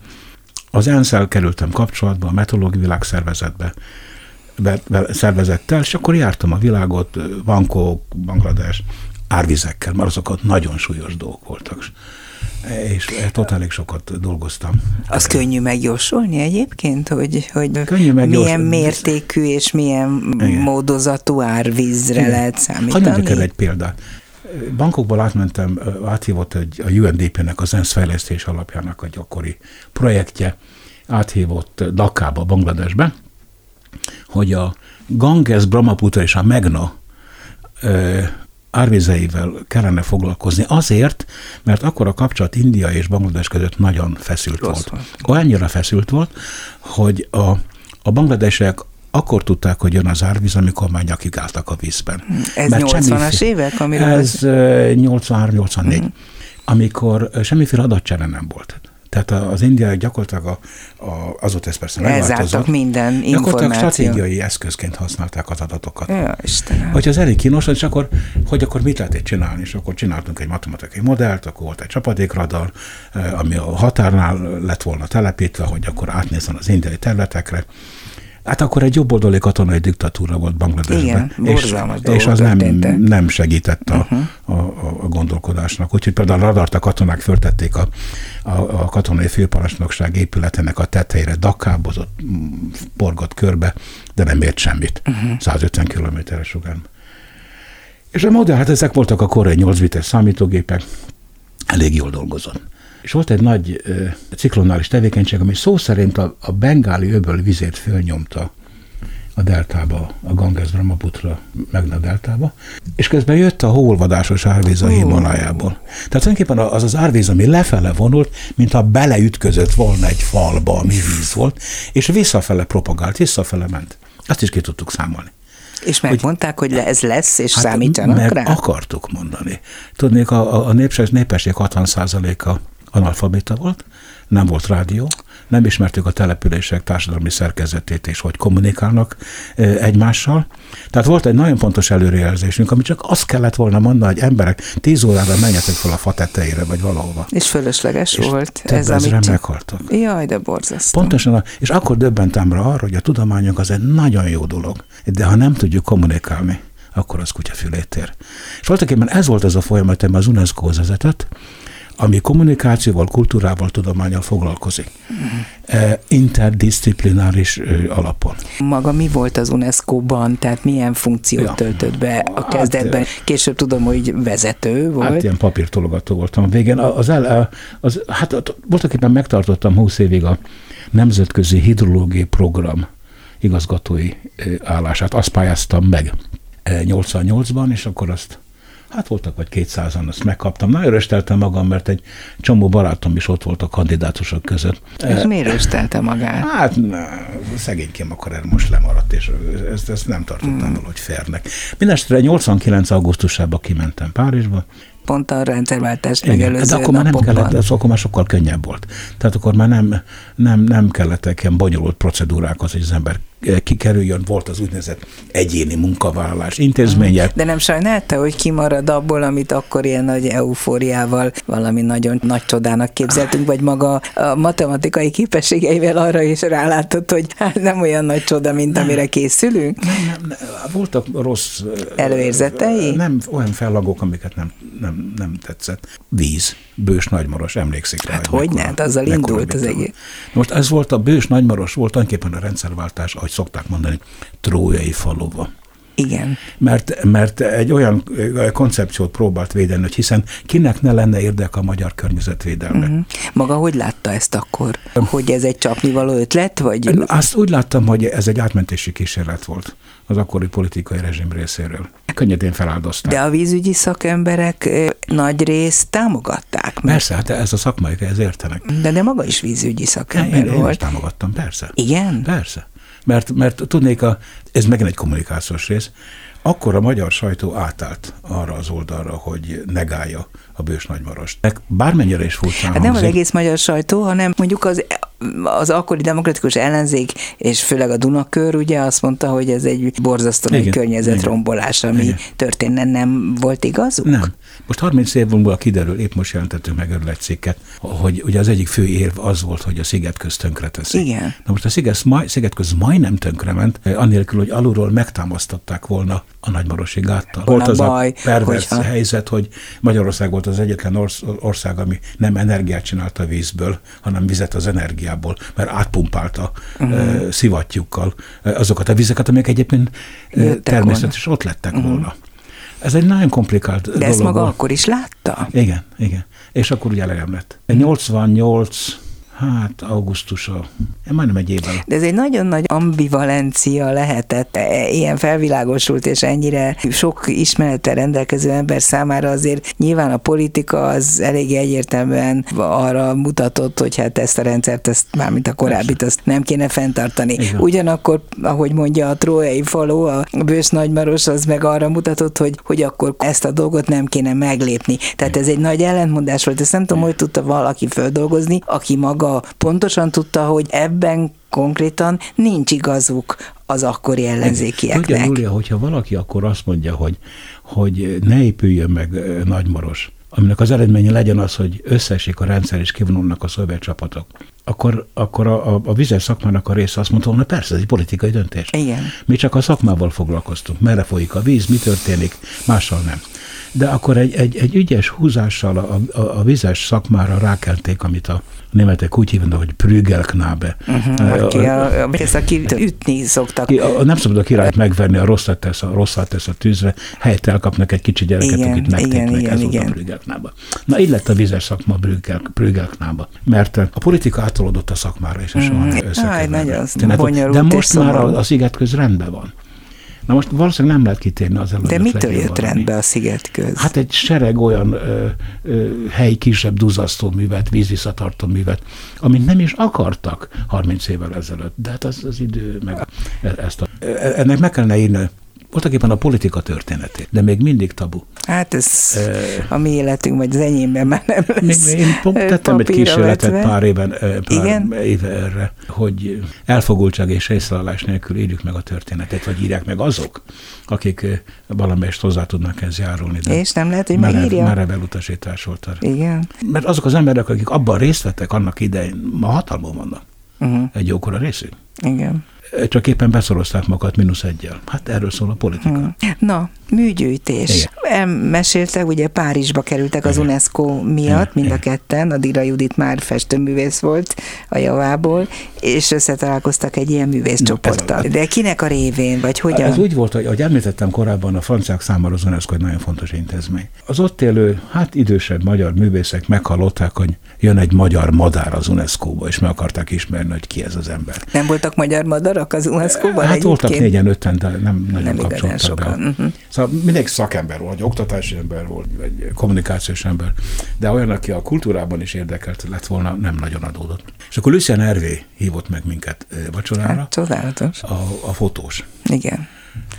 B: Az ensz kerültem kapcsolatba, a Meteorológiai Világszervezetbe, szervezettel, és akkor jártam a világot, Bangkok, Banglades, árvizekkel, mert azokat nagyon súlyos dolgok voltak. És elég sokat dolgoztam.
A: Az könnyű megjósolni egyébként, hogy, hogy könnyű milyen mértékű és milyen Igen. módozatú árvízre Igen. lehet számítani?
B: Hadd mondjak el egy példát. Bankokból átmentem, áthívott egy, a UNDP-nek, az ENSZ fejlesztés alapjának a gyakori projektje, áthívott Dakába, Bangladesbe, hogy a Ganges, Brahmaputra és a Megna ö, árvizeivel kellene foglalkozni azért, mert akkor a kapcsolat India és Banglades között nagyon feszült Rossz volt. volt. Annyira feszült volt, hogy a, a bangladesek akkor tudták, hogy jön az árvíz, amikor már nyakig álltak a vízben.
A: Ez 80-as évek?
B: Amiről ez 83-84, uh-huh. amikor semmiféle adatcsere nem volt. Tehát az indiaiak gyakorlatilag a, a, azóta ez persze megváltozott.
A: minden információ. Gyakorlatilag
B: stratégiai eszközként használták az adatokat.
A: Ja, Istenem.
B: Hogy az elég kínos, és akkor, hogy akkor mit lehet csinálni, és akkor csináltunk egy matematikai modellt, akkor volt egy csapadékradar, eh, ami a határnál lett volna telepítve, hogy akkor átnézzen az indiai területekre, Hát akkor egy jobboldali katonai diktatúra volt Bangladesben.
A: Igen, és,
B: és az nem, nem segített a, uh-huh. a, a, a gondolkodásnak. Úgyhogy például a radart a katonák föltették a, a, a katonai főparancsnokság épületének a tetejére, Dakábozott, porgott körbe, de nem ért semmit. Uh-huh. 150 kilométeres sugárban. És a modell, hát ezek voltak a korai 8 bites számítógépek, elég jól dolgozott. És volt egy nagy ciklonális tevékenység, ami szó szerint a, a bengáli öböl vizét fölnyomta a deltába, a Ganges Brahmaputra, meg a deltába, és közben jött a hóolvadásos árvíz a Himalajából. Tehát tulajdonképpen az az árvíz, ami lefele vonult, mintha beleütközött volna egy falba, ami víz volt, és visszafele propagált, visszafele ment. Azt is ki tudtuk számolni.
A: És megmondták, hogy, hogy ez lesz, és hát számítsanak
B: meg
A: rá?
B: akartuk mondani. Tudnék, a, a, a népség, népesség 60%-a analfabéta volt, nem volt rádió, nem ismertük a települések társadalmi szerkezetét és hogy kommunikálnak egymással. Tehát volt egy nagyon pontos előrejelzésünk, ami csak azt kellett volna mondani, hogy emberek tíz órára menjetek fel a fa tetejére, vagy valahova.
A: És fölösleges és volt.
B: Ez, amit csak... meghaltak.
A: Jaj, de borzasztó.
B: Pontosan, és akkor döbbentem rá arra, hogy a tudományunk az egy nagyon jó dolog, de ha nem tudjuk kommunikálni, akkor az kutyafülét ér. És voltaképpen ez volt az a folyamat, ami az UNESCO-hoz vezetett, ami kommunikációval, kultúrával, tudományal foglalkozik. Mm. Interdisziplináris alapon.
A: Maga mi volt az UNESCO-ban, tehát milyen funkciót ja. töltött be a hát, kezdetben? Hát, Később tudom, hogy vezető volt.
B: Hát ilyen papírtologató voltam a végén. Az, el, az, hát voltak éppen megtartottam 20 évig a Nemzetközi Hidrológiai Program igazgatói állását. Azt pályáztam meg 88-ban, és akkor azt Hát voltak vagy kétszázan, azt megkaptam. Nagyon röstelte magam, mert egy csomó barátom is ott volt a kandidátusok között.
A: És miért röstelte magát?
B: Hát szegénykém akkor erre most lemaradt, és ezt, ezt nem tartottam hmm. valahogy férnek. Mindenesetre 89. augusztusában kimentem Párizsba,
A: pont a rendszerváltás megelőző
B: De akkor már nem kellett, ez akkor már sokkal könnyebb volt. Tehát akkor már nem, nem, nem kellettek ilyen bonyolult procedúrákhoz, hogy az ember kikerüljön, volt az úgynevezett egyéni munkavállalás intézmények.
A: De nem sajnálta, hogy kimarad abból, amit akkor ilyen nagy eufóriával valami nagyon nagy csodának képzeltünk, vagy maga a matematikai képességeivel arra is rálátott, hogy hát nem olyan nagy csoda, mint amire készülünk?
B: Nem, nem, nem, voltak rossz...
A: Előérzetei?
B: Nem, olyan fellagok, amiket nem, nem, nem tetszett. Víz, Bős Nagymaros, emlékszik rá.
A: Hát hogy ne, azzal indult az egész.
B: Most ez volt a Bős Nagymaros, volt tulajdonképpen a rendszerváltás, ahogy szokták mondani, trójai faluba.
A: Igen.
B: Mert, mert egy olyan koncepciót próbált védeni, hogy hiszen kinek ne lenne érdek a magyar környezetvédelme. Uh-huh.
A: Maga hogy látta ezt akkor? Hogy ez egy csapnivaló ötlet? Vagy?
B: Azt úgy láttam, hogy ez egy átmentési kísérlet volt az akkori politikai rezsim részéről. Könnyedén feláldozták.
A: De a vízügyi szakemberek nagy részt támogatták.
B: Mert... Persze, hát ez a szakmai, ez értenek.
A: De, de maga is vízügyi szakember én,
B: én
A: volt.
B: Én támogattam, persze.
A: Igen?
B: Persze. Mert, mert tudnék, a, ez megint egy kommunikációs rész, akkor a magyar sajtó átállt arra az oldalra, hogy negálja a bős nagymarost. Bármennyire is furcsán
A: hát nem az egész magyar sajtó, hanem mondjuk az az akkori demokratikus ellenzék, és főleg a Dunakör ugye azt mondta, hogy ez egy borzasztó nagy környezetrombolás, ami Igen. történne, nem volt igazuk?
B: Nem. Most 30 év múlva kiderül, épp most jelentettünk meg erről egy cikket, hogy ugye az egyik fő érv az volt, hogy a sziget közt tönkre teszi.
A: Igen.
B: Na most a sziget, sziget köz majdnem tönkrement, annélkül, hogy alulról megtámasztották volna a nagymarosi gáttal. Volna volt az baj, a pervers hogyha... helyzet, hogy Magyarország volt az egyetlen ország, ami nem energiát csinált a vízből, hanem vizet az energiából, mert átpumpálta uh-huh. szivattyúkkal azokat a vizeket, amelyek egyébként természetesen ott lettek uh-huh. volna. Ez egy nagyon komplikált De dolog.
A: ezt maga akkor is látta?
B: Igen, igen. És akkor ugye elegem lett. 88 Hát augusztusa, majdnem egy évvel.
A: De ez egy nagyon nagy ambivalencia lehetett, e, ilyen felvilágosult és ennyire sok ismerettel rendelkező ember számára azért nyilván a politika az elég egyértelműen arra mutatott, hogy hát ezt a rendszert, ezt mármint a korábbit, azt nem kéne fenntartani. Igen. Ugyanakkor, ahogy mondja a trójai falu, a bős nagymaros, az meg arra mutatott, hogy, hogy akkor ezt a dolgot nem kéne meglépni. Tehát ez egy nagy ellentmondás volt, ezt nem tudom, hogy tudta valaki földolgozni, aki maga maga pontosan tudta, hogy ebben konkrétan nincs igazuk az akkori ellenzékieknek.
B: Tudja, Júlia, hogyha valaki akkor azt mondja, hogy, hogy ne épüljön meg Nagymaros, aminek az eredménye legyen az, hogy összeesik a rendszer és kivonulnak a szovjet csapatok, akkor, akkor a, a, a vizes szakmának a része azt mondta, hogy persze, ez egy politikai döntés.
A: Igen.
B: Mi csak a szakmával foglalkoztunk. Merre folyik a víz, mi történik, mással nem. De akkor egy, egy, egy ügyes húzással a, a, a vizes szakmára rákelték, amit a németek úgy hívnak, hogy Prügelknabe.
A: Uh-huh, aki, a, a, ez, aki ütni szoktak.
B: A, a, nem szabad a királyt megverni, a rosszat tesz a, rosszat tesz a tűzre, helyett elkapnak egy kicsi gyereket, igen, akit megtépnek, igen, ez igen, volt a Prügelknába. Na így lett a vizes szakma Prügelknába, mert a politika átolódott a szakmára, és soha mm. összekeverni. De most már a, a szigetköz rendben van. Na most valószínűleg nem lehet kitérni az
A: De mitől jött rendbe a szigetköz?
B: Hát egy sereg olyan ö, ö, helyi kisebb duzasztó művet, vízvisszatartó művet, amit nem is akartak 30 évvel ezelőtt. De hát az, az idő meg e, ezt a, ennek meg kellene írni voltak éppen a politika történetét, de még mindig tabu.
A: Hát ez e, a mi életünk, vagy az enyémben már nem lesz
B: Én tettem egy kísérletet vetve. pár éven, pár Igen? éve erre, hogy elfogultság és részlelalás nélkül írjuk meg a történetet, vagy írják meg azok, akik valamelyest hozzá tudnak ez járulni.
A: De és nem lehet, hogy merev, megírja?
B: Merev elutasítás volt arra.
A: Igen.
B: Mert azok az emberek, akik abban részt vettek annak idején, ma hatalmon vannak. Uh-huh. Egy jókora részük.
A: Igen
B: csak éppen beszorozták magukat mínusz egyel. Hát erről szól a politika. Hmm.
A: Na, műgyűjtés. Mesélte, ugye Párizsba kerültek az Igen. UNESCO miatt, mind a ketten, a Dira Judit már festőművész volt a javából, és összetalálkoztak egy ilyen művészcsoporttal. De kinek a révén, vagy hogyan?
B: Ez úgy volt, hogy ahogy említettem korábban, a franciák számára az UNESCO egy nagyon fontos intézmény. Az ott élő, hát idősebb magyar művészek meghallották, hogy jön egy magyar madár az UNESCO-ba, és meg akarták ismerni, hogy ki ez az ember.
A: Nem voltak magyar madarak az UNESCO-ban? Hát
B: voltak négyen, öten, de nem nagyon nem kapcsoltak be. Uh-huh. Szóval mindegy szakember volt, egy oktatási ember volt, egy kommunikációs ember, de olyan, aki a kultúrában is érdekelt lett volna, nem nagyon adódott. És akkor Lucien Hervé hívott meg minket vacsorára. Hát,
A: csodálatos.
B: A, a fotós.
A: Igen.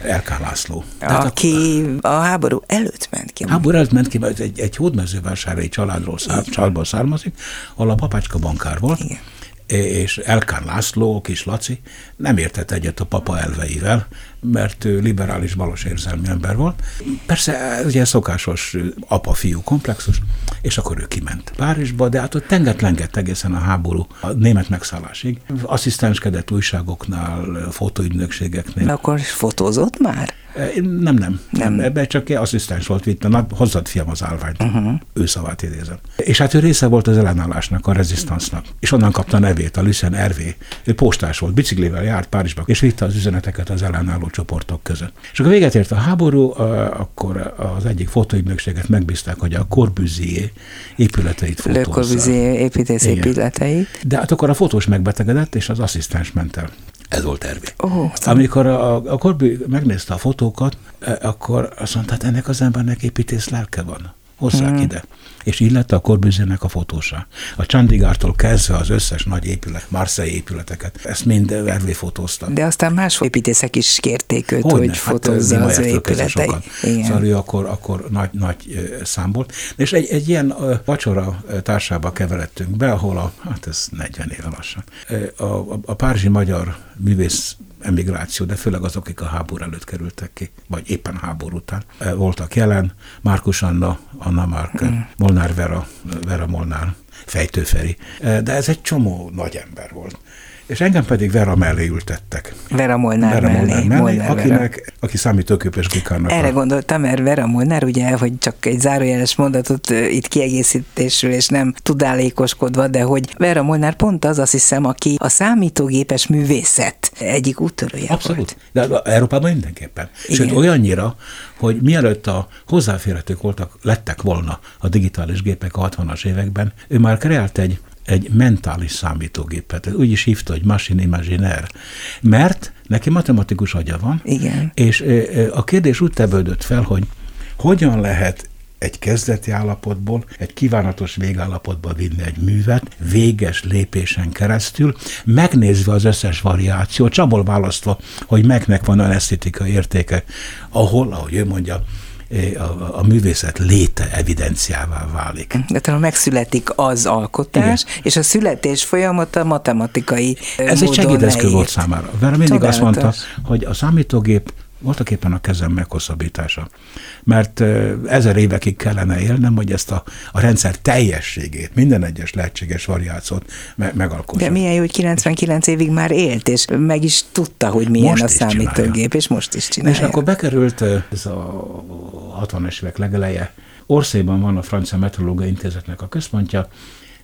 B: LK László.
A: Tehát aki a, a háború előtt ment ki.
B: Háború előtt ment ki, mert egy, egy hódmezővásárai családról szár, családból származik, ahol a papácska bankár volt. Igen és Elkán László, kis Laci nem értett egyet a papa elveivel, mert ő liberális balos érzelmi ember volt. Persze ugye szokásos apa-fiú komplexus, és akkor ő kiment Párizsba, de hát ott tenget-lengett egészen a háború, a német megszállásig. Asszisztenskedett újságoknál, fotóügynökségeknél.
A: De akkor fotózott már?
B: Nem, nem. nem. Ebben csak asszisztens volt, vitt a hozzad fiam az állványt. Uh-huh. Ő szavát idézem. És hát ő része volt az ellenállásnak, a rezisztansznak. És onnan kapta a nevét, a Lucien Hervé. Ő postás volt, biciklivel járt Párizsba, és vitte az üzeneteket az ellenálló csoportok között. És akkor véget ért a háború, akkor az egyik fotóügynökséget megbízták, hogy a Corbusier épületeit fotózza. Le
A: Corbusier építész épületeit.
B: De hát akkor a fotós megbetegedett, és az asszisztens ment el. Ez volt tervé.
A: Oh,
B: Amikor a, a Korbi megnézte a fotókat, e, akkor azt mondta, hát ennek az embernek építész lelke van. Hozzák hmm. ide és így lett a Corbusier-nek a fotósa. A Chandigártól kezdve az összes nagy épület, Marseille épületeket, ezt mind Vervé fotózta.
A: De aztán más építészek is kérték őt, hogy, hogy hát fotózza hát, az ő épületeit.
B: Szóval ő akkor, akkor nagy, nagy szám volt. És egy, egy ilyen vacsora társába keveredtünk be, ahol a, hát ez 40 éve lassan, a, a, a Párizsi Magyar Művész emigráció, de főleg azok, akik a háború előtt kerültek ki, vagy éppen háború után voltak jelen. Márkus Anna, Anna Márke, mm. Molnár Vera, Vera Molnár, Fejtőferi. De ez egy csomó nagy ember volt és engem pedig Vera mellé ültettek.
A: Vera Molnár Vera mellé. Molnár mellé
B: Molnár akinek, Vera. aki számítógépes gikarnak.
A: Erre a... gondoltam, mert Vera Molnár, ugye, hogy csak egy zárójeles mondatot itt kiegészítésről, és nem tudálékoskodva, de hogy Vera Molnár pont az, azt hiszem, aki a számítógépes művészet egyik úttörője
B: Abszolút. Volt. De Európában mindenképpen. Igen. Sőt, olyannyira, hogy mielőtt a hozzáférhetők voltak, lettek volna a digitális gépek a 60-as években, ő már kreált egy egy mentális számítógépet, úgy is hívta, hogy machine imaginaire, mert neki matematikus agya van,
A: Igen.
B: és a kérdés úgy tevődött fel, hogy hogyan lehet egy kezdeti állapotból egy kívánatos végállapotba vinni egy művet, véges lépésen keresztül, megnézve az összes variációt, csabból választva, hogy megnek van olyan esztétikai értéke, ahol, ahogy ő mondja, a, a művészet léte evidenciává válik.
A: De talán megszületik az alkotás, Igen. és a születés folyamata matematikai
B: Ez egy segédeszköz volt számára. Vera mindig Csodálatos. azt mondta, hogy a számítógép voltak éppen a kezem meghosszabbítása. Mert ezer évekig kellene élnem, hogy ezt a, a rendszer teljességét, minden egyes lehetséges variációt me- megalkossa.
A: De milyen jó, hogy 99 évig már élt, és meg is tudta, hogy milyen most a számítógép, csinálja. és most is csinálja.
B: És akkor bekerült ez a 60-es évek legeleje. Orszéban van a Francia Meteorológiai Intézetnek a központja,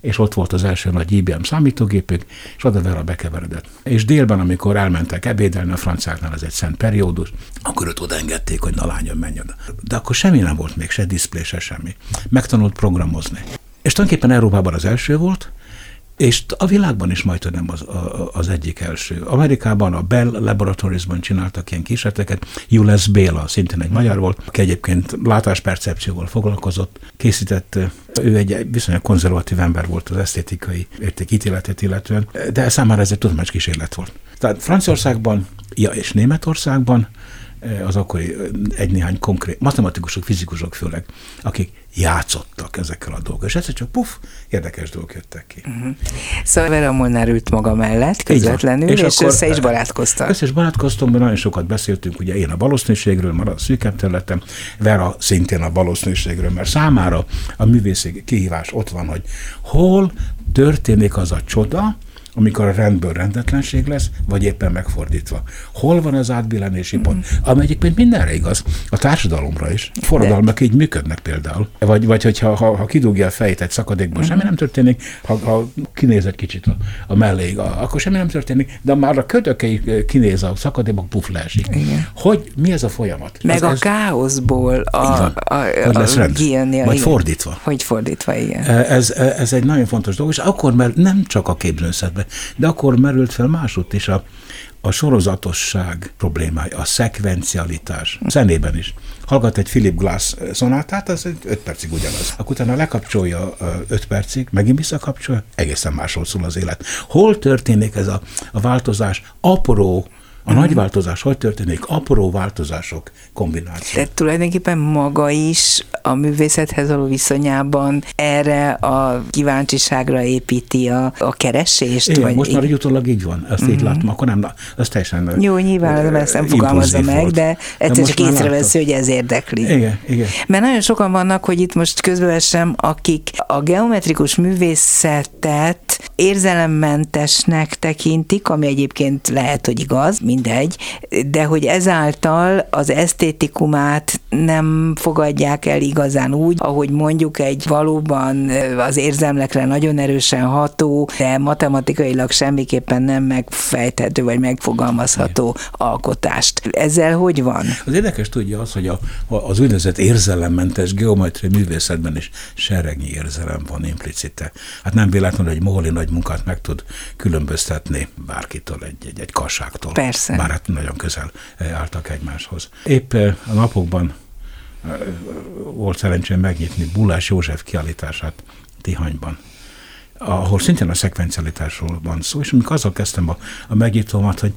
B: és ott volt az első nagy IBM számítógépük, és oda Vera bekeveredett. És délben, amikor elmentek ebédelni a franciáknál, ez egy szent periódus, akkor őt oda engedték, hogy na lányom, menj oda. De akkor semmi nem volt még, se diszplé, se semmi. Megtanult programozni. És tulajdonképpen Európában az első volt, és a világban is majd nem az, az egyik első. Amerikában a Bell Laboratories-ban csináltak ilyen kísérleteket. Jules Béla, szintén egy magyar volt, aki egyébként látáspercepcióval foglalkozott, készített, ő egy viszonylag konzervatív ember volt az esztétikai értékítéletet illetően, de számára ez egy tudományos kísérlet volt. Tehát Franciaországban ja, és Németországban az akkori eh, egy-néhány konkrét matematikusok, fizikusok főleg, akik játszottak ezekkel a dolgokkal. És egyszer csak puff, érdekes dolgok jöttek ki. Uh-huh.
A: Szóval Vera Molnár ült maga mellett közvetlenül, és, és akkor, össze is barátkoztak.
B: Össze is barátkoztunk, mert nagyon sokat beszéltünk, ugye én a valószínűségről, már a szűkebb területen, Vera szintén a valószínűségről, mert számára a művészi kihívás ott van, hogy hol történik az a csoda, amikor a rendből rendetlenség lesz, vagy éppen megfordítva. Hol van az átbillenési pont? Mm. Ami egyébként mindenre igaz, a társadalomra is. Forradalmak így működnek például. Vagy, vagy hogyha ha, ha kidugja a fejét egy szakadékba, mm. semmi nem történik, ha, ha kinéz egy kicsit a, a melléig, akkor semmi nem történik, de már a kötökei kinéz a szakadékba, puf leesik. Igen. Hogy mi ez a folyamat?
A: Meg az, a ez, káoszból a, a, a,
B: a, lesz rend. Kijönni, vagy igen. fordítva.
A: Hogy fordítva, igen.
B: Ez, ez egy nagyon fontos dolog, és akkor, mert nem csak a képzőszetben, de akkor merült fel másút is a, a sorozatosság problémája, a szekvencialitás. Zenében is. Hallgat egy Philip Glass szonátát, az egy 5 percig ugyanaz. Akkor utána lekapcsolja 5 percig, megint visszakapcsolja, egészen másról szól az élet. Hol történik ez a, a változás apró a uh-huh. nagy változás hogy történik? Apró változások kombináció.
A: Tehát tulajdonképpen maga is a művészethez való viszonyában erre a kíváncsiságra építi a, a keresést?
B: Igen, vagy most már így utólag így van, ezt uh-huh. így látom, akkor nem, ez teljesen
A: Jó, nyilván nem ezt nem fogalmazza meg, volt. de egyszer csak észreveszi, hogy ez érdekli.
B: Igen, igen.
A: Mert nagyon sokan vannak, hogy itt most közbevessem, akik a geometrikus művészetet érzelemmentesnek tekintik, ami egyébként lehet, hogy igaz, mindegy, de hogy ezáltal az esztétikumát nem fogadják el igazán úgy, ahogy mondjuk egy valóban az érzemlekre nagyon erősen ható, de matematikailag semmiképpen nem megfejthető vagy megfogalmazható alkotást. Ezzel hogy van?
B: Az érdekes tudja az, hogy a, az úgynevezett érzelemmentes geometria művészetben is seregnyi érzelem van implicite. Hát nem véletlenül, hogy Móli nagy munkát meg tud különböztetni bárkitől, egy, egy, egy kasságtól.
A: Persze. Persze.
B: Bár hát nagyon közel eh, álltak egymáshoz. Épp eh, a napokban eh, volt szerencsém megnyitni Bulás József kiállítását Tihanyban ahol szintén a szekvencialitásról van szó, és amikor azzal kezdtem a, a megnyitómat, hogy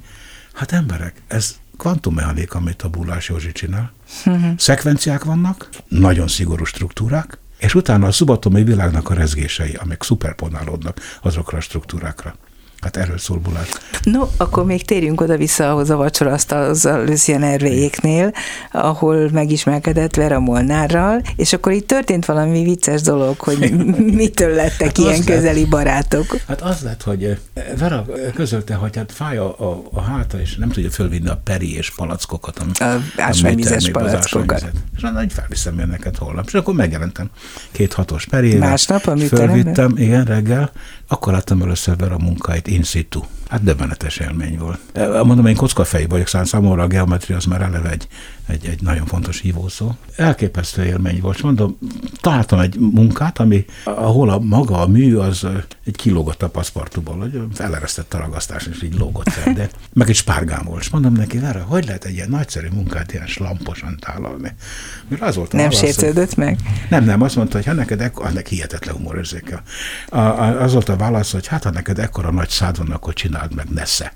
B: hát emberek, ez kvantummechanika, amit a Bulás Józsi csinál. Uh-huh. Szekvenciák vannak, nagyon szigorú struktúrák, és utána a szubatomi világnak a rezgései, amik szuperponálódnak azokra a struktúrákra. Hát erről szól Bulás.
A: No, akkor még térjünk oda-vissza ahhoz a vacsorasztalhoz a Lucien Hervéjéknél, ahol megismerkedett Vera Molnárral, és akkor itt történt valami vicces dolog, hogy mitől lettek hát ilyen közeli lett, barátok.
B: Hát az lett, hogy eh, Vera közölte, hogy hát fáj a, a, a háta, és nem tudja fölvinni a peri és palackokat. Ami,
A: a ásványvizes palackokat.
B: És mondom, hogy felviszem neked holnap. És akkor megjelentem két hatos perével.
A: Másnap a
B: Fölvittem, igen, reggel. Akkor láttam először Vera munkáit in situ. Hát döbbenetes élmény volt. Mondom, én kockafej vagyok, szóval számomra a geometria az már eleve egy, egy, egy nagyon fontos hívószó. Elképesztő élmény volt. Mondom, találtam egy munkát, ami, ahol a maga a mű az egy kilógott a paszpartuból, hogy feleresztett a ragasztás, és így lógott fel, de meg egy spárgám volt. És mondom neki, Vera, hogy lehet egy ilyen nagyszerű munkát ilyen slamposan tálalni?
A: Mert az volt nem sértődött meg?
B: Nem, nem, azt mondta, hogy ha neked ekkor, ennek hihetetlen humorérzékel. Az volt a válasz, hogy hát ha neked ekkora nagy szád van, akkor csináld meg, nesze.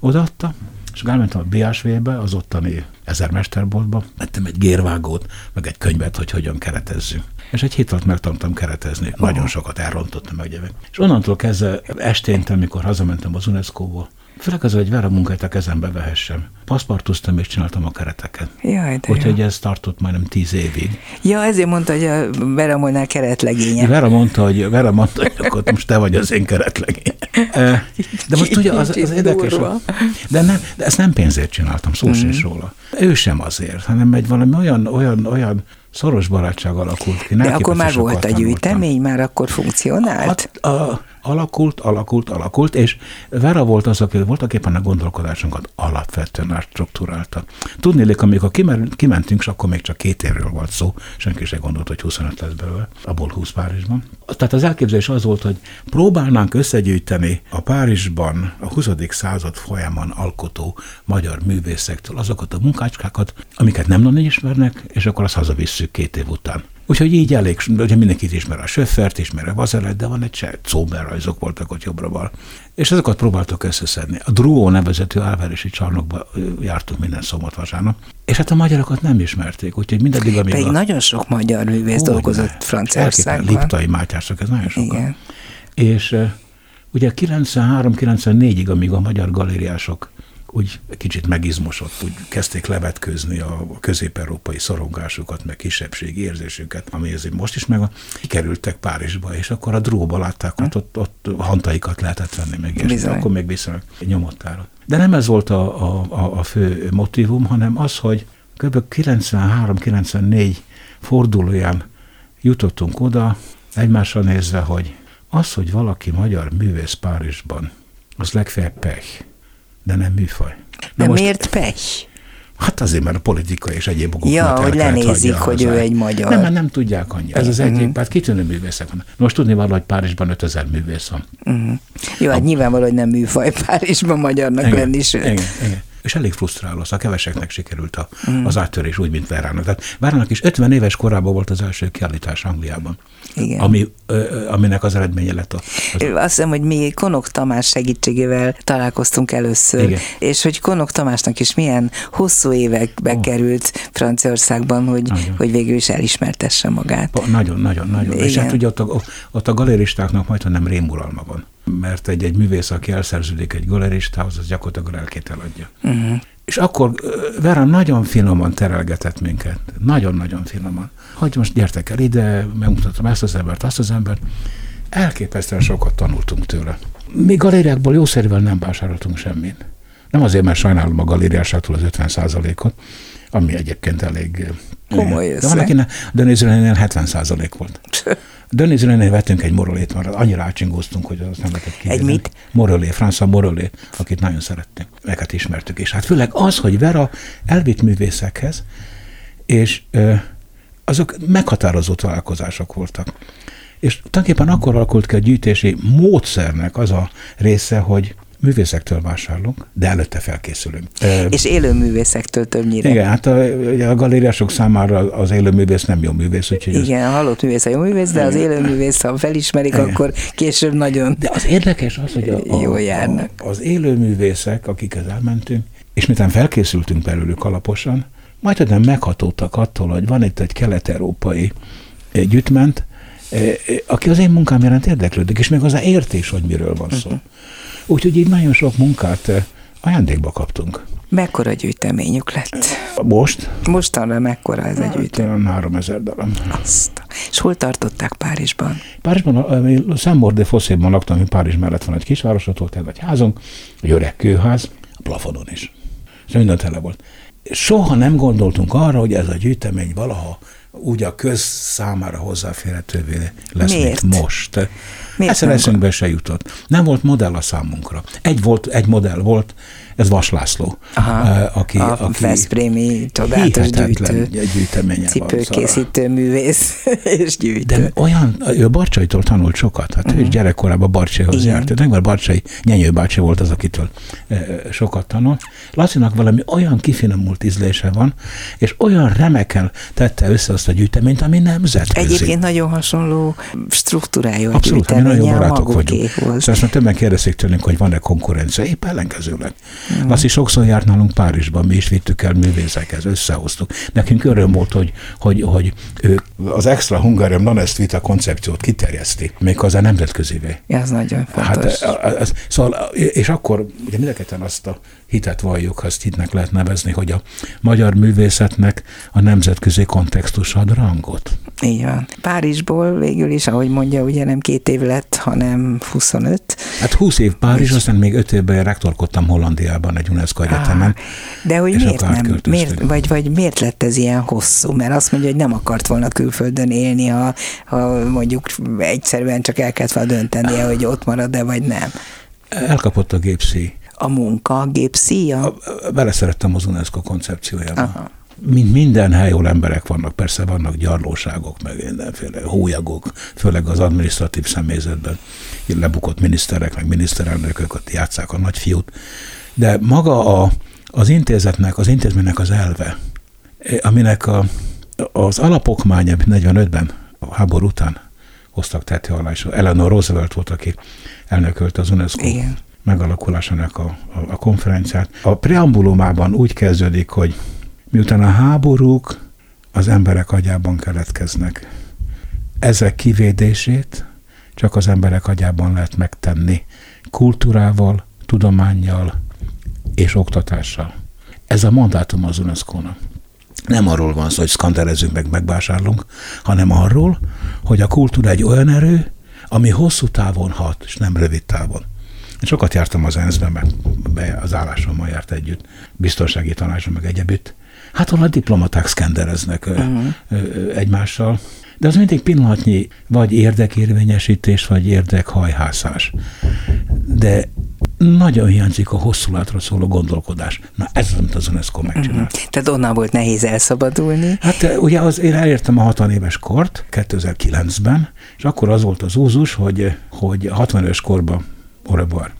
B: Odaadta, és elmentem a BSV-be, az ottani ezermesterboltba, vettem egy gérvágót, meg egy könyvet, hogy hogyan keretezzünk. És egy hét alatt megtanultam keretezni. Nagyon sokat elrontottam meg. És onnantól kezdve estént, amikor hazamentem az UNESCO-ból, Főleg az, hogy Vera munkáját a kezembe vehessem. Paszpartuztam és csináltam a kereteket.
A: Jaj, de
B: Úgyhogy ez tartott majdnem tíz évig.
A: Ja, ezért mondta, hogy a Vera Molnár keretlegénye.
B: Vera mondta, hogy, Vera mondta, hogy akkor most te vagy az én keretlegény. Eh, De most ugye az, az érdekes, de, nem, de ezt nem pénzért csináltam, szó
A: Mhm.
B: sincs róla. Ő sem azért, hanem egy valami olyan, olyan, olyan szoros barátság alakult ki.
A: De akkor már volt a gyűjtemény, már akkor funkcionált?
B: Hát, a, alakult, alakult, alakult, és Vera volt az, aki voltak éppen a gondolkodásunkat alapvetően átstruktúrálta. Tudnélik, amikor kimentünk, és akkor még csak két évről volt szó, senki se gondolt, hogy 25 lesz belőle, abból 20 Párizsban. Tehát az elképzelés az volt, hogy próbálnánk összegyűjteni a Párizsban a 20. század folyamán alkotó magyar művészektől azokat a munkácskákat, amiket nem nagyon ismernek, és akkor azt hazavisszük két év után. Úgyhogy így elég, ugye mindenkit ismer a Söffert, ismer a Vazelet, de van egy se, Zober rajzok voltak ott jobbra És azokat próbáltuk összeszedni. A Druó nevezetű álverési csarnokba jártunk minden szombat vasárnap, és hát a magyarokat nem ismerték, úgyhogy mindaddig, amíg
A: Pedig
B: a...
A: nagyon sok magyar művész
B: Hogyne.
A: dolgozott. Franciaországban.
B: Liptai Mátyások, ez nagyon sokan.
A: Igen.
B: És ugye 93-94-ig, amíg a magyar galériások úgy kicsit megizmosott, úgy kezdték levetkőzni a közép-európai szorongásukat, meg kisebbségi érzésüket, ami ezért most is meg a, kikerültek Párizsba, és akkor a dróba látták, hogy ott, ott hantaikat lehetett venni, meg ilyesmi. Akkor még viszonylag nyomott. De nem ez volt a, a, a, a fő motivum, hanem az, hogy kb. 93-94 fordulóján jutottunk oda, egymással nézve, hogy az, hogy valaki magyar művész Párizsban, az legfeljebb pech, de nem műfaj.
A: De
B: most-
A: miért pech?
B: Hát azért, mert a politika és egyéb okok
A: Ja, hogy lenézik,
B: a
A: hogy ő egy magyar.
B: Nem, mert nem tudják annyira. Ez az
A: Mhm.
B: egyik, kitűnő művészek van. Most tudni való, hogy Párizsban 5000 művész van.
A: Uh-huh. Jó, hát nyilvánvaló, hogy nem műfaj Párizsban magyarnak lenni, sőt.
B: igen, igen. És elég frusztráló, az a keveseknek sikerült a,
A: Mhm.
B: az áttörés úgy, mint Verának. Tehát Verának is 50 éves korában volt az első kiállítás Angliában,
A: Igen.
B: ami, ö, aminek az eredménye lett a, az
A: Azt hiszem, hogy mi Konok Tamás segítségével találkoztunk először,
B: Igen.
A: és hogy Konok Tamásnak is milyen hosszú évekbe
B: Ó.
A: került Franciaországban, hogy,
B: Nagyon.
A: hogy végül is elismertesse magát.
B: Pa- Nagyon, nagyon, nagyon. És
A: Igen.
B: hát ugye ott a, ott a galeristáknak majd nem rémuralma van. Mert egy, egy művész, aki elszerződik egy galeristához, az gyakorlatilag lelkét eladja.
A: Uh-huh.
B: És akkor Vera nagyon finoman terelgetett minket. Nagyon-nagyon finoman. Hogy most gyertek el ide, megmutatom ezt az embert, azt az embert. Elképesztően sokat tanultunk tőle. Mi galériákból jószerűvel nem vásároltunk semmit. Nem azért, mert sajnálom a galériásától az 50% ot ami egyébként elég...
A: Komoly
B: De van, akinek Dönézőnél 70% volt. Dönézőnél vettünk egy morolét, mert annyira átsingóztunk, hogy az nem lehetett kivédeni.
A: mit?
B: Morolé, François Morolé, akit nagyon szerettünk, meg hát ismertük. És hát főleg az, hogy Vera elvitt művészekhez, és ö, azok meghatározó találkozások voltak. És tulajdonképpen akkor alakult ki a gyűjtési módszernek az a része, hogy művészektől vásárlunk, de előtte felkészülünk.
A: És élő művészektől többnyire.
B: igen, hát a, a galériások számára az élő művész nem jó művész, úgyhogy
A: Igen, a halott művész a jó művész, de az élő művész, ha felismerik,
B: Igen.
A: akkor később nagyon
B: De az érdekes az, hogy a, a,
A: Jól járnak.
B: a, az élőművészek, akikhez elmentünk, és miután felkészültünk belőlük alaposan, majd nem meghatódtak attól, hogy van itt egy kelet-európai gyütment, eh, eh, aki az én munkám iránt érdeklődik, és még hozzá érti is, hogy miről van szó. Úgyhogy így nagyon sok munkát eh, ajándékba kaptunk.
A: mekkora gyűjteményük lett.
B: Most
A: Mostanra mekkora ez a gyűjtemény?
B: talán 3000 darab.
A: Azt. És hol tartották Párizsban?
B: Párizsban, a Saint-Maur de Fossé-ban laktam, ami Párizs mellett van egy kisváros, ott volt egy házunk, egy öreg kőház, a plafonon is. És minden tele volt. Soha nem gondoltunk arra, hogy ez a gyűjtemény valaha úgy a köz számára hozzáférhetővé lesz,
A: Miért?
B: mint most.
A: Miért
B: Egyszer
A: nem
B: eszünkbe se jutott. Nem volt modell a számunkra. Egy, volt, egy modell volt, ez Vas László,
A: Aha,
B: aki,
A: a
B: aki
A: Veszprémi csodálatos gyűjtő.
B: gyűjteménye van.
A: Cipőkészítő művész *laughs* és gyűjtő.
B: De olyan, ő Barcsaitól tanult sokat, hát uh-huh. ő is gyerekkorában Barcsaihoz járt. Nem, mert Barcsai, Nyenyő bácsi volt az, akitől sokat tanult. Lacinak valami olyan kifinomult ízlése van, és olyan remekkel tette össze azt a gyűjteményt, ami nemzetközi.
A: Egyébként nagyon hasonló struktúrájú a
B: Abszolút, mi nagyon
A: gyűjteménye a
B: barátok vagyunk. Szóval többen kérdezték tőlünk, hogy van-e konkurencia. Épp ellenkezőleg. Mm. Sokszor járt nálunk Párizsban, mi is vittük el művészekhez, összehoztuk. Nekünk öröm volt, hogy, hogy, hogy ő az extra Hungarium non vita koncepciót kiterjeszti, méghozzá nemzetközivé.
A: Ez nagyon fontos.
B: Hát, ez, szóval, és akkor ugye mindeketen azt a hitet valljuk, azt hitnek lehet nevezni, hogy a magyar művészetnek a nemzetközi kontextus ad rangot.
A: Így van. Párizsból végül is, ahogy mondja, ugye nem két év lett, hanem 25.
B: Hát 20 év Párizs, és... aztán még 5 évben rektorkodtam Hollandiában egy UNESCO egyetemen.
A: De hogy miért nem? Miért, vagy, vagy miért lett ez ilyen hosszú? Mert azt mondja, hogy nem akart volna külföldön élni, ha, ha mondjuk egyszerűen csak el kellett volna döntenie, hogy ott marad-e, vagy nem.
B: Elkapott a gépszí
A: a munka a gépszíja?
B: Beleszerettem az UNESCO koncepciójába. Aha. Mint minden hely, ahol emberek vannak, persze vannak gyarlóságok, meg mindenféle hólyagok, főleg az administratív személyzetben, lebukott miniszterek, meg miniszterelnökök ott játszák a nagyfiút, de maga a, az intézetnek, az intézménynek az elve, aminek a, az alapokmánya 45-ben, a háború után hoztak tető alá, és Eleanor Roosevelt volt, aki elnökölte az UNESCO Igen megalakulásának a, a, a konferenciát. A preambulumában úgy kezdődik, hogy miután a háborúk az emberek agyában keletkeznek, ezek kivédését csak az emberek agyában lehet megtenni, kultúrával, tudományjal és oktatással. Ez a mandátum az UNESCO-nak. Nem arról van szó, hogy szkanderezünk meg, megvásárlunk, hanem arról, hogy a kultúra egy olyan erő, ami hosszú távon hat, és nem rövid távon. Én sokat jártam az ENSZ-be, meg be az állásommal járt együtt, biztonsági tanácson, meg egyebütt. Hát hol a diplomaták szkendereznek uh-huh. egymással, de az mindig pillanatnyi vagy érdekérvényesítés, vagy érdekhajhászás. De nagyon hiányzik a hosszú látra szóló gondolkodás. Na ez az, amit az UNESCO megcsinált. Uh-huh.
A: Tehát onnan volt nehéz elszabadulni?
B: Hát ugye az, én elértem a 60 éves kort 2009-ben, és akkor az volt az úzus, hogy, hogy 60 éves korban au revoir.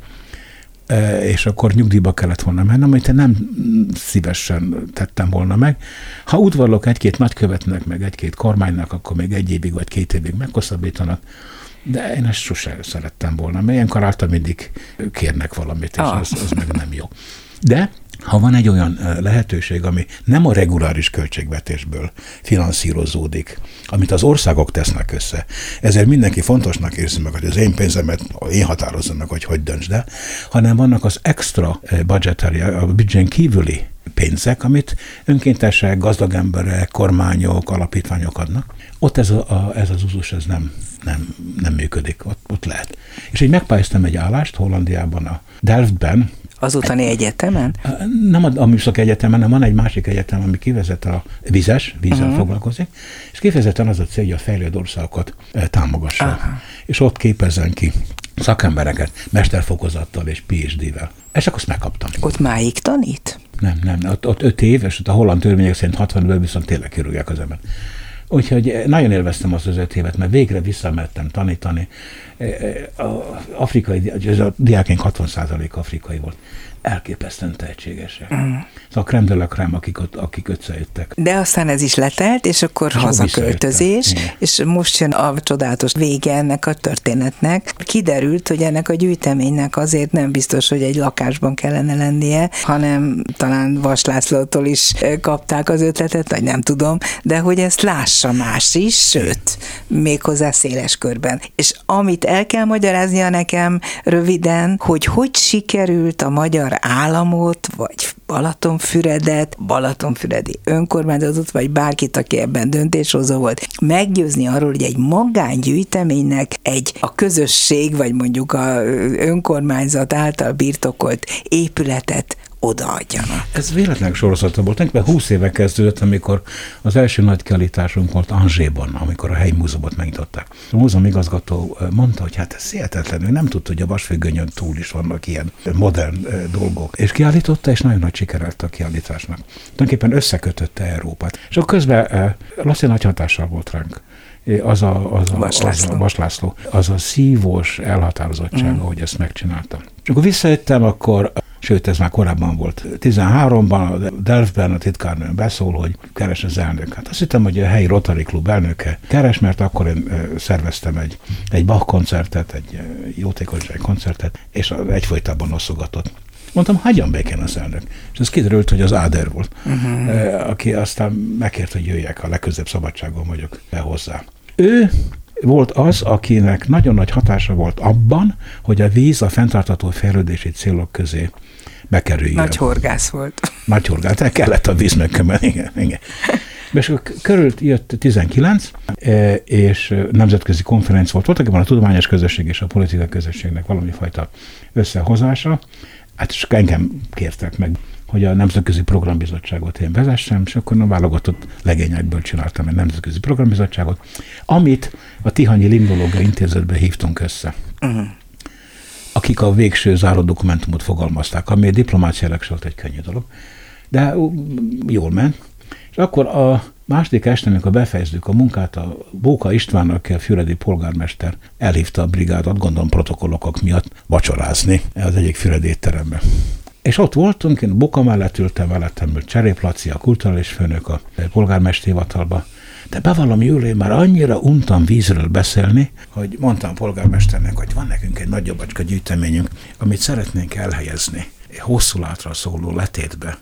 B: E, és akkor nyugdíjba kellett volna mennem, amit nem szívesen tettem volna meg. Ha udvarlok egy-két nagykövetnek, meg egy-két kormánynak, akkor még egy évig vagy két évig meghosszabbítanak, de én ezt sose szerettem volna, mert ilyenkor által mindig kérnek valamit, és ah. az, az meg nem jó. De ha van egy olyan lehetőség, ami nem a reguláris költségvetésből finanszírozódik, amit az országok tesznek össze, ezért mindenki fontosnak érzi meg, hogy az én pénzemet én határozom meg, hogy hogy döntsd el, hanem vannak az extra budgetary, a büdzsén kívüli pénzek, amit önkéntesek, gazdag emberek, kormányok, alapítványok adnak. Ott ez, a, a, ez az uzus, ez nem, nem, nem működik, ott, ott lehet. És így megpályáztam egy állást Hollandiában, a Delftben,
A: az utáni egyetemen?
B: Nem a, a műszaki egyetemen, hanem van egy másik egyetem, ami kivezet a vizes, vízzel uh-huh. foglalkozik, és kifejezetten az a cél, hogy a fejlődő országokat támogassa. Uh-huh. És ott képezzen ki szakembereket, mesterfokozattal és PhD-vel. És akkor azt megkaptam.
A: Ott máig tanít?
B: Nem, nem. Ott, ott öt év, és ott a holland törvények szerint 60 viszont tényleg kirúgják az ember. Úgyhogy nagyon élveztem azt az öt évet, mert végre visszamertem tanítani. A afrikai, a diákink 60% afrikai volt elképesztően tehetségesek. Mm. Szóval krem de la akik, ott, akik összejöttek.
A: De aztán ez is letelt, és akkor hazaköltözés, és most jön a csodálatos vége ennek a történetnek. Kiderült, hogy ennek a gyűjteménynek azért nem biztos, hogy egy lakásban kellene lennie, hanem talán Vaslászlótól is kapták az ötletet, vagy nem tudom, de hogy ezt lássa más is, sőt, méghozzá széles körben. És amit el kell magyaráznia nekem röviden, hogy hogy sikerült a magyar magyar államot, vagy Balatonfüredet, Balatonfüredi önkormányzatot, vagy bárkit, aki ebben döntéshozó volt, meggyőzni arról, hogy egy magángyűjteménynek egy a közösség, vagy mondjuk a önkormányzat által birtokolt épületet odaadjanak.
B: Ez véletlen sorozata volt. Nekben 20 éve kezdődött, amikor az első nagy kiállításunk volt Angéban, amikor a helyi múzeumot megnyitották. A múzeum igazgató mondta, hogy hát ez hihetetlen, nem tudta, hogy a vasfüggönyön túl is vannak ilyen modern dolgok. És kiállította, és nagyon nagy siker a kiállításnak. Tulajdonképpen összekötötte Európát. És akkor közben Lasszi nagy hatással volt ránk az a, az a, Vaslászló. az a, Vaslászló, az a szívós elhatározottság, mm. ahogy ezt megcsináltam. És akkor visszajöttem, akkor sőt ez már korábban volt. 13-ban a Delftben a titkárnőn beszól, hogy keres az elnök. Hát azt hittem, hogy a helyi Rotary Klub elnöke keres, mert akkor én szerveztem egy, egy Bach koncertet, egy jótékonyság koncertet, és egyfolytában osszogatott. Mondtam, hagyjam békén az elnök. És ez kiderült, hogy az Áder volt, uh-huh. aki aztán megkért, hogy jöjjek, ha legközebb szabadságon vagyok be hozzá. Ő volt az, akinek nagyon nagy hatása volt abban, hogy a víz a fenntartató fejlődési célok közé bekerüljön.
A: Nagy horgász volt.
B: Nagy horgász, el kellett a víz megkömmel, igen, igen. *laughs* És akkor körült jött 19, e, és nemzetközi konferencia volt. Voltak van a tudományos közösség és a politika közösségnek valami fajta összehozása. Hát és engem kértek meg, hogy a Nemzetközi Programbizottságot én vezessem, és akkor a válogatott legényekből csináltam egy Nemzetközi Programbizottságot, amit a Tihanyi Lingológia Intézetbe hívtunk össze. Uh-huh akik a végső záró dokumentumot fogalmazták, ami diplomáciának volt egy könnyű dolog, de jól ment. És akkor a második este, amikor befejeztük a munkát, a Bóka Istvánnak, a Füredi polgármester elhívta a brigádat, gondolom protokollokok miatt vacsorázni az egyik Füredi étterembe. És ott voltunk, én Boka mellett ültem, velettem ült Cseréplaci, a kulturális főnök a polgármestévatalba, de bevallom, Júli, már annyira untam vízről beszélni, hogy mondtam a polgármesternek, hogy van nekünk egy nagyobbacska gyűjteményünk, amit szeretnénk elhelyezni hosszú látra szóló letétbe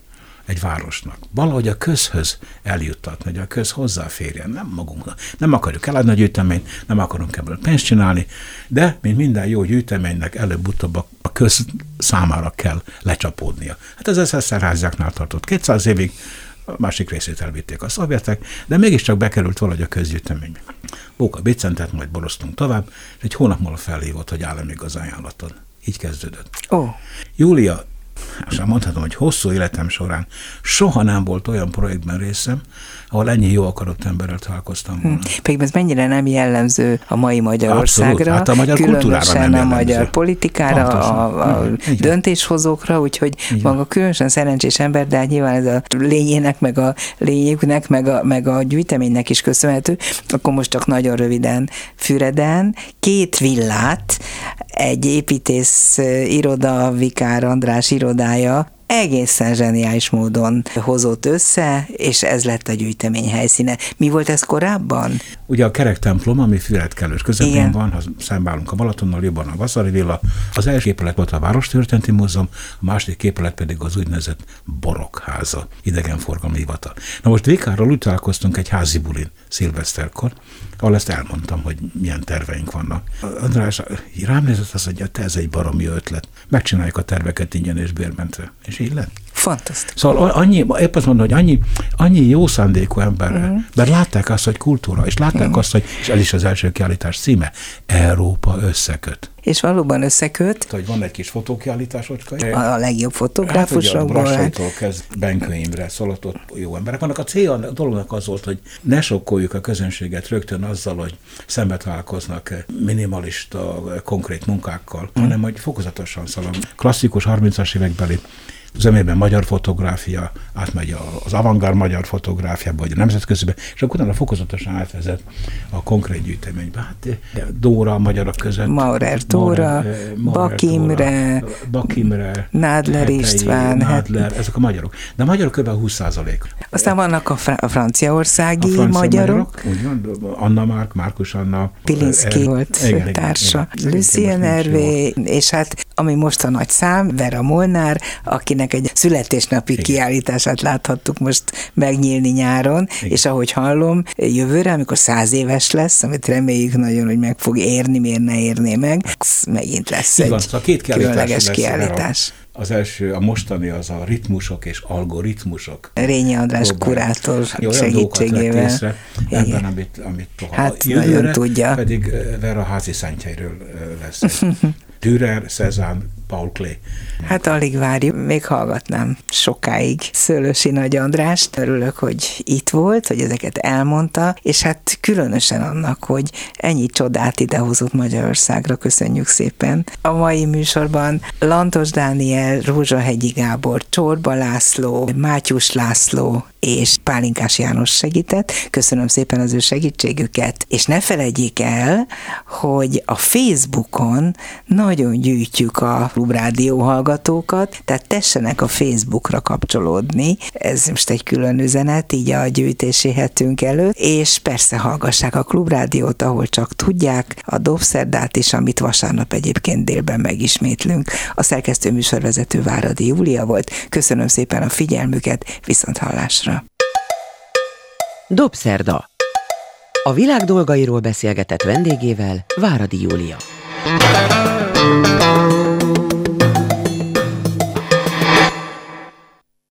B: egy városnak. Valahogy a közhöz eljuttatni, hogy a köz hozzáférjen, nem magunknak. Nem akarjuk eladni a gyűjteményt, nem akarunk ebből pénzt csinálni, de, mint minden jó gyűjteménynek, előbb-utóbb a köz számára kell lecsapódnia. Hát ez az Eszterháziáknál tartott 200 évig, a másik részét elvitték a szovjetek, de mégiscsak bekerült valahogy a közgyűjteménybe. Bóka Bicentet, majd boroztunk tovább, és egy hónap múlva felhívott, hogy áll még az ajánlatod. Így kezdődött.
A: Oh.
B: Júlia és mondhatom, hogy hosszú életem során soha nem volt olyan projektben részem, ahol ennyi jó akarott emberrel találkoztam hm. volna.
A: Pedig ez mennyire nem jellemző a mai Magyarországra,
B: hát a magyar
A: különösen a magyar politikára, a, a döntéshozókra, úgyhogy Igen. maga különösen szerencsés ember, de hát nyilván ez a lényének, meg a lényüknek, meg a, meg a gyűjteménynek is köszönhető. Akkor most csak nagyon röviden Füreden két villát, egy építész iroda, Vikár András irodája egészen zseniális módon hozott össze, és ez lett a gyűjtemény helyszíne. Mi volt ez korábban?
B: Ugye a kerek templom, ami Fület kellős közepén Igen. van, ha szembeállunk a Balatonnal, jobban a Vaszari Villa. Az első épület volt a Várostörténeti Múzeum, a második épület pedig az úgynevezett Borokháza, idegenforgalmi hivatal. Na most Vikárral úgy találkoztunk egy házi bulin szilveszterkor, ahol ezt elmondtam, hogy milyen terveink vannak. András rám nézett, azt mondja, te ez egy baromi ötlet. Megcsináljuk a terveket ingyen és bérmentve. És így lett.
A: Fantasztikus.
B: Szóval annyi, épp azt mondom, hogy annyi, annyi jó szándékú ember, uh-huh. mert látták azt, hogy kultúra, és látták uh-huh. azt, hogy, és ez is az első kiállítás címe, Európa összeköt.
A: És valóban összeköt.
B: Hogy van egy kis fotókiállítás,
A: A, a legjobb fotográfusokból. Hát,
B: ugye a kezd Benkő Imre, szóval ott jó emberek vannak. A cél a dolognak az volt, hogy ne sokkoljuk a közönséget rögtön azzal, hogy szembe találkoznak minimalista, konkrét munkákkal, hmm. hanem hogy fokozatosan szóval klasszikus 30-as évekbeli zömében magyar fotográfia, átmegy az avantgárd magyar fotográfiába, vagy a nemzetközibe, és akkor utána fokozatosan átvezet a konkrét gyűjteménybe. Hát Dóra a magyarok között.
A: Maurer Dóra, Bakimre,
B: Bakimre,
A: Nádler Hetei, István.
B: Nádler, ezek a magyarok. De a magyarok kb. 20 százalék.
A: Aztán vannak a, fra- a franciaországi a francia magyarok.
B: magyarok. Úgy van, Anna Márk, Márkus Anna.
A: Pilinszki er, volt igen, társa. Lucien Hervé, és hát ami most a nagy szám, Vera Molnár, aki akinek egy születésnapi Igen. kiállítását láthattuk most megnyílni nyáron, Igen. és ahogy hallom, jövőre, amikor száz éves lesz, amit reméljük nagyon, hogy meg fog érni, miért ne érné meg, megint lesz Igen, egy szóval két különleges lesz kiállítás.
B: Az első, a mostani az a ritmusok és algoritmusok.
A: Rényi András Próbál. kurátor segítségével. Észre,
B: ebben, amit, amit
A: hát jövőre, nagyon tudja.
B: pedig Vera házi szentjeiről lesz. *laughs* Dürer, Cezanne, Paul Klee.
A: Hát alig várjuk, még hallgatnám sokáig Szőlősi Nagy Andrást. Örülök, hogy itt volt, hogy ezeket elmondta, és hát különösen annak, hogy ennyi csodát idehozott Magyarországra, köszönjük szépen. A mai műsorban Lantos Dániel, Rózsahegyi Gábor, Csorba László, Mátyus László, és Pálinkás János segített. Köszönöm szépen az ő segítségüket, és ne felejtjék el, hogy a Facebookon nagyon gyűjtjük a klubrádió hallgatókat, tehát tessenek a Facebookra kapcsolódni, ez most egy külön üzenet, így a gyűjtési hetünk előtt, és persze hallgassák a klubrádiót, ahol csak tudják, a Dobszerdát is, amit vasárnap egyébként délben megismétlünk. A szerkesztő műsorvezető Váradi Júlia volt. Köszönöm szépen a figyelmüket, viszont hallásra.
C: Dobszerda. A világ dolgairól beszélgetett vendégével Váradi Júlia.